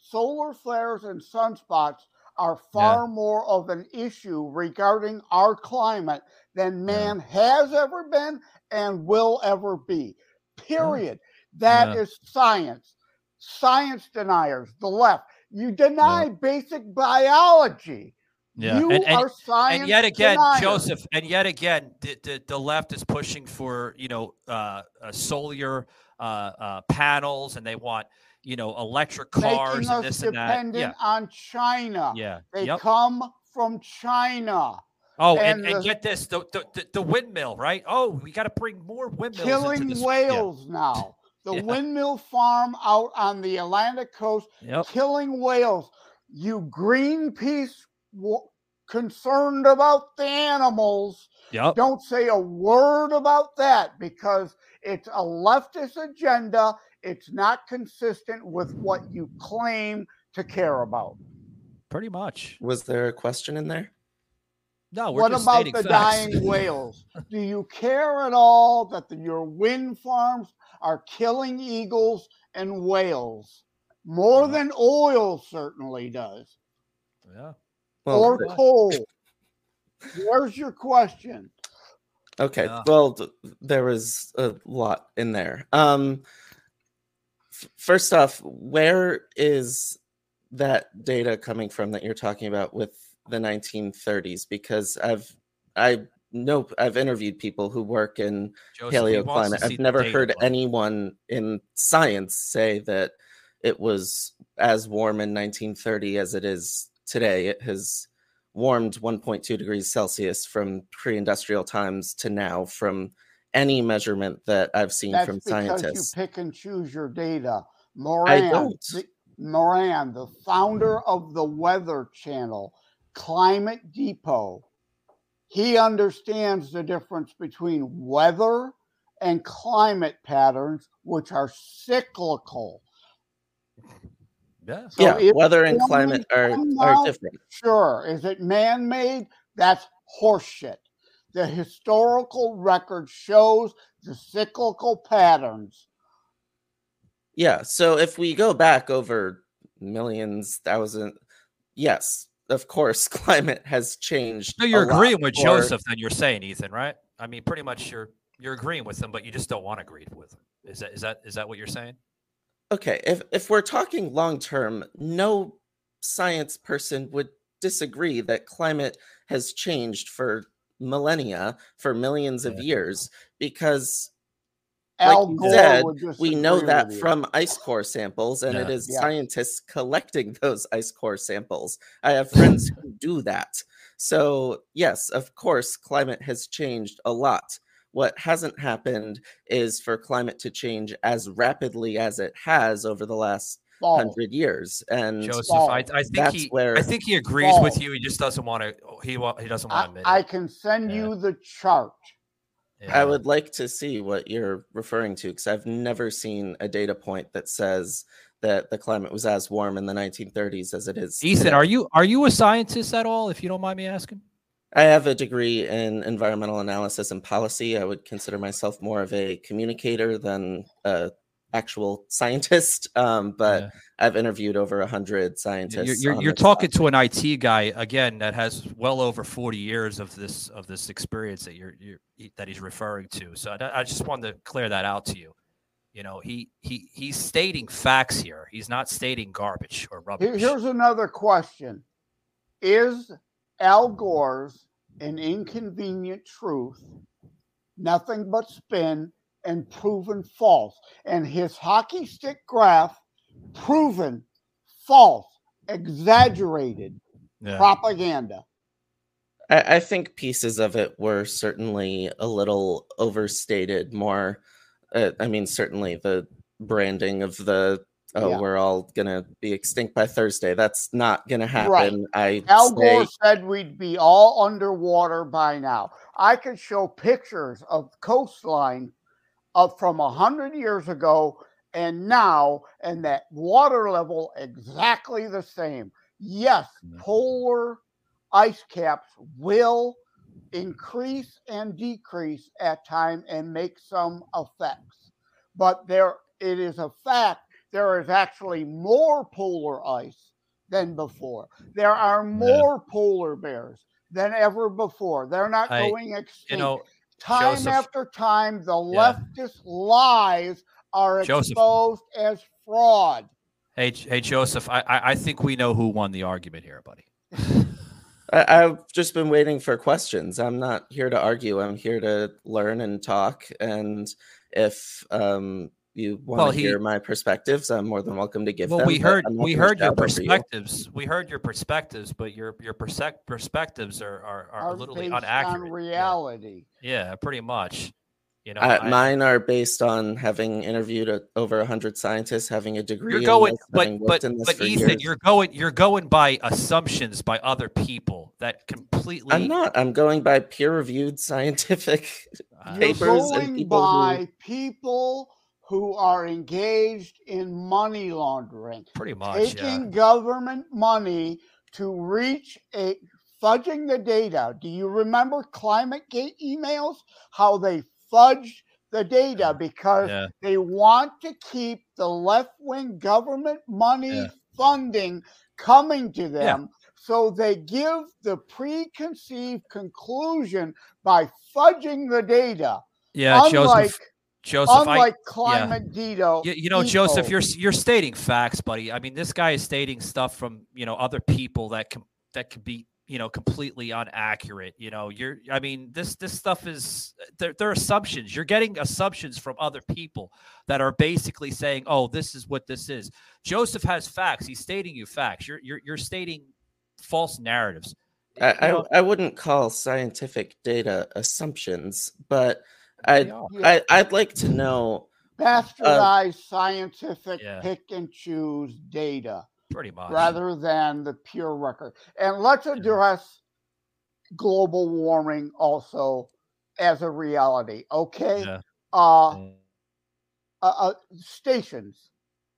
Solar flares and sunspots are far more of an issue regarding our climate than man has ever been and will ever be. Period. That is Yeah. science. Science deniers, the left. You deny basic biology. Yeah, You and, and, are science and yet again, deniers. Joseph, and yet again, the, the, the left is pushing for you know uh, uh, solar uh, uh, panels, and they want you know electric cars making and this and that. dependent Yeah, on China. yeah, They yep. come from China. Oh, and, and and get this, the, the the- the windmill, right? Oh, we got to bring more windmills killing whales now. <laughs> The Yeah. windmill farm out on the Atlantic coast, Yep. killing whales. You Greenpeace w- concerned about the animals. Yep. Don't say a word about that because it's a leftist agenda. It's not consistent with what you claim to care about. Pretty much. Was there a question in there? No, we're what just about the facts. dying whales? Do you care at all that the, your wind farms are killing eagles and whales? More than oil certainly does, Yeah. Well, or th- coal. Where's your question? Okay. Yeah. Well, th- there was a lot in there. Um, f- first off, where is that data coming from that you're talking about with the 1930s? Because I've I know I've interviewed people who work in Joseph, he wants to paleoclimate. I've never heard bud. anyone in science say that it was as warm in 1930 as it is today. It has warmed 1.2 degrees Celsius from pre-industrial times to now from any measurement that I've seen That's from because scientists. you pick and choose your data. Moran, don't. the, Moran, the founder of the Weather Channel, Climate Depot, he understands the difference between weather and climate patterns, which are cyclical. Yeah. So yeah, weather and climate are, are different. Sure. Is it man made? That's horseshit. The historical record shows the cyclical patterns. Yeah. So if we go back over millions, thousand, yes, of course, <laughs> climate has changed. No, you're a lot agreeing with for- Joseph. Then you're saying Ethan, right? I mean, pretty much you're you're agreeing with him, but you just don't want to agree with him. Is that is that is that what you're saying? Okay, if if we're talking long term, no science person would disagree that climate has changed for millennia, for millions of years, because Al like you said, we know that you. from ice core samples, and it Yeah. is Yeah. scientists collecting <laughs> those ice core samples. I have friends who <laughs> do that. So, yes, of course, climate has changed a lot. What hasn't happened is for climate to change as rapidly as it has over the last hundred years. And Joseph, I, I think that's he, where I think he agrees with you. He just doesn't want to. He he doesn't want to admit. I it. can send you the chart. I would like to see what you're referring to because I've never seen a data point that says that the climate was as warm in the 1930s as it is. Ethan, today. are you are you a scientist at all? If you don't mind me asking. I have a degree in environmental analysis and policy. I would consider myself more of a communicator than a actual scientist. <laughs> Um, but I've interviewed over a hundred scientists. You're, you're, you're this talking to an IT guy again that has well over 40 years of this of this experience that you're, you're that he's referring to. So I, I just wanted to clear that out to you. You know, he he he's stating facts here. He's not stating garbage or rubbish. here's another question Is Al Gore's an inconvenient truth, nothing but spin, and proven false? And his hockey stick graph, proven false, exaggerated Yeah. propaganda. I, I think pieces of it were certainly a little overstated. More, uh, I mean, certainly the branding of the oh, Yeah. we're all gonna be extinct by Thursday. That's not gonna happen. Right. I Al say- Gore said we'd be all underwater by now. I could show pictures of coastline of from a hundred years ago and now, and that water level exactly the same. Yes, mm-hmm. polar ice caps will increase and decrease at time and make some effects, but there it is a fact there is actually more polar ice than before. There are more polar bears than ever before. They're not I- going extinct. you know, time Joseph- after time, the Yeah. leftist lies are Joseph. exposed as fraud. Hey, hey, Joseph, I, I I think we know who won the argument here, buddy. <laughs> I, I've just been waiting for questions. I'm not here to argue. I'm here to learn and talk. And if um, you want Well, to he- hear my perspectives, I'm more than welcome to give Well, them. we heard we heard your shout over you. perspectives. We heard your perspectives, but your your persec- perspectives are are, are, Are literally based on inaccurate. reality. Yeah, pretty much. You know, Uh, I- mine are based on having interviewed a, over hundred scientists, having a degree. you're in going, this, but but in this but Ethan, years. you're going you're going by assumptions by other people that completely. I'm not. I'm going by peer-reviewed scientific You're papers and people by who. people who are engaged in money laundering, Pretty much, taking yeah. government money to reach a fudging the data. Do you remember ClimateGate emails? How they fudged the data because Yeah. they want to keep the left wing government money Yeah. funding coming to them. So they give the preconceived conclusion by fudging the data. Yeah, unlike, Joseph. Joseph, I- unlike yeah. climate data. You, you know, Joseph, you're you're stating facts, buddy. I mean, this guy is stating stuff from you know other people that can that could be you know completely inaccurate. You know, you're. I mean, this this stuff is they're, they're assumptions. You're getting assumptions from other people that are basically saying, "Oh, this is what this is." Joseph has facts. He's stating you facts. You're you're you're stating false narratives. I, I, I wouldn't call scientific data assumptions, but I'd, are. I, I'd like to know. bastardized scientific Yeah. pick and choose data Pretty much. rather than the pure record. And let's address global warming also as a reality. Okay. Yeah. Uh, uh, uh, stations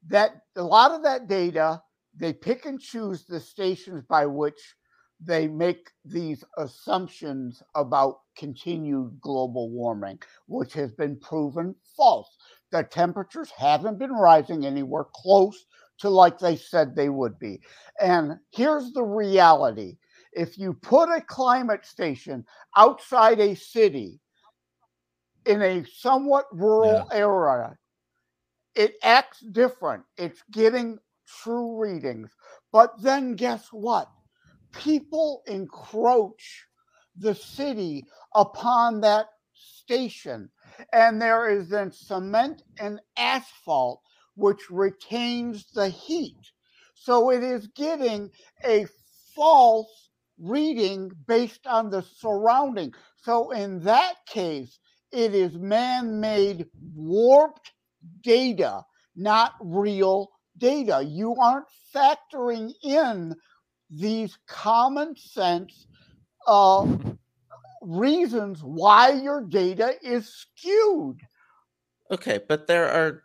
that a lot of that data they pick and choose the stations by which they make these assumptions about continued global warming, which has been proven false. The temperatures haven't been rising anywhere close to like they said they would be. And here's the reality if you put a climate station outside a city in a somewhat rural area, it acts different. It's getting true readings. But then guess what? People encroach the city upon that station. And there is then cement and asphalt which retains the heat. So it is getting a false reading based on the surrounding. So in that case, it is man made, warped data, not real data. You aren't factoring in these common sense uh, reasons why your data is skewed. Okay, but there are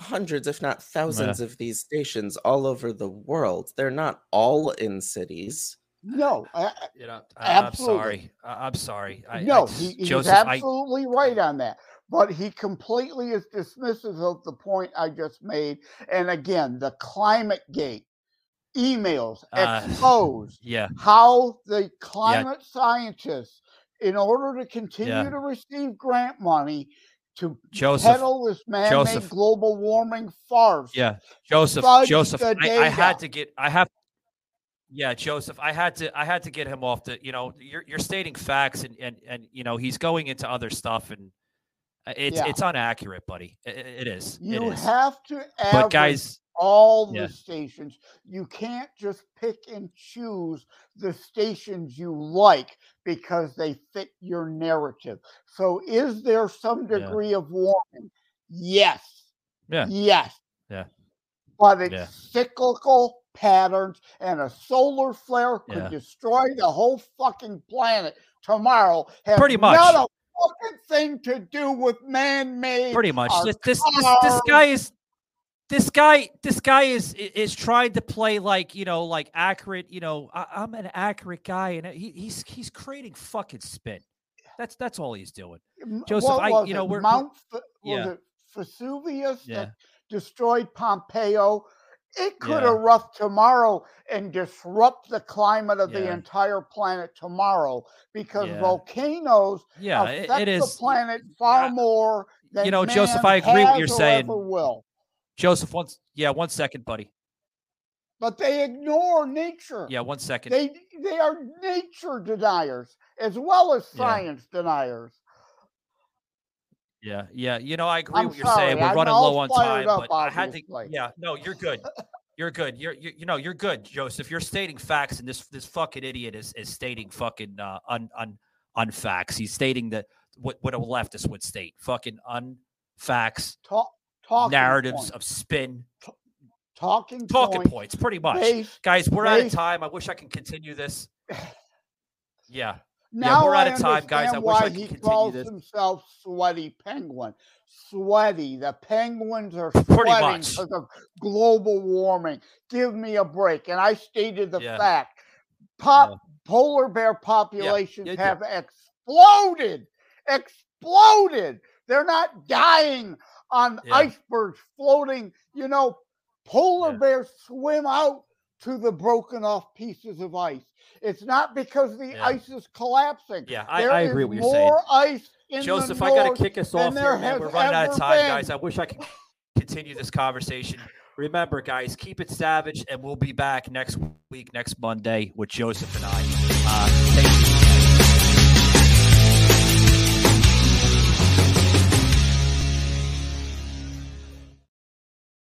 hundreds, if not thousands, of these stations all over the world. They're not all in cities. No, I, You know, I- I'm sorry. I- I'm sorry. I, no, I, he, he's Joseph, I, absolutely right on that. But he completely is dismissive of the point I just made. And again, the climate gate emails Uh, exposed yeah. how the climate scientists, in order to continue Yeah. to receive grant money to Joseph, peddle this man-made Joseph. global warming farce, Yeah, Joseph, Joseph, I, I had to get, I have, yeah, Joseph, I had to, I had to get him off the, you know, you're you're stating facts and and and you know he's going into other stuff and uh, it's Yeah. it's inaccurate, buddy. I- I- it is. it You is. have to But guys, all Yeah. the stations. You can't just pick and choose the stations you like because they fit your narrative. So, is there some Yeah. degree of warming? Yes. Yeah. Yes. Yeah. But it's Yeah. cyclical patterns, and a solar flare could Yeah. destroy the whole fucking planet tomorrow. Has Pretty much. Not a fucking thing to do with man-made. pretty much. This this this, this guy is. This guy, this guy is is trying to play like you know, like accurate. You know, I, I'm an accurate guy, and he, he's he's creating fucking spin. That's that's all he's doing. Joseph, what I you know it? we're, we're- Mount F- yeah. was it Vesuvius Yeah. that destroyed Pompeii. It could Yeah. erupt tomorrow and disrupt the climate of the entire planet tomorrow because Yeah. volcanoes Yeah, it- affect it is- the planet far more than you know, Joseph, I agree what you're saying. will. Joseph. One, yeah, one second, buddy. But they ignore nature. Yeah, one second. They they are nature deniers as well as Yeah. science deniers. Yeah, yeah. You know, I agree I'm what you're saying. We're I'm running low on time, up, but I had to. obviously. Yeah, no, you're good. You're good. You're, you you know you're good, Joseph. You're stating facts, and this this fucking idiot is is stating fucking uh, un un unfacts. He's stating that what what a leftist would state. Fucking unfacts, Talk, talking narratives points. of spin, talking talking points points. Pretty much, based- guys. We're out of time. I wish I can continue this. <sighs> Yeah. Now yeah, we're out of time, guys. I wish I could he continue calls this. himself Sweaty Penguin. Sweaty. The penguins are sweating because of global warming. Give me a break. And I stated the Yeah. fact: pop polar bear populations have exploded. Exploded. They're not dying on Yeah. icebergs floating. You know, polar Yeah. bears swim out to the broken off pieces of ice. It's not because the Yeah. ice is collapsing. Yeah, I, I agree with what you're saying. more ice in Joseph, I got to kick us off here, man. We're running out of time, been. guys. I wish I could continue this conversation. Remember, guys, keep it savage, and we'll be back next week, next Monday, with Joseph and I. Uh, thank you.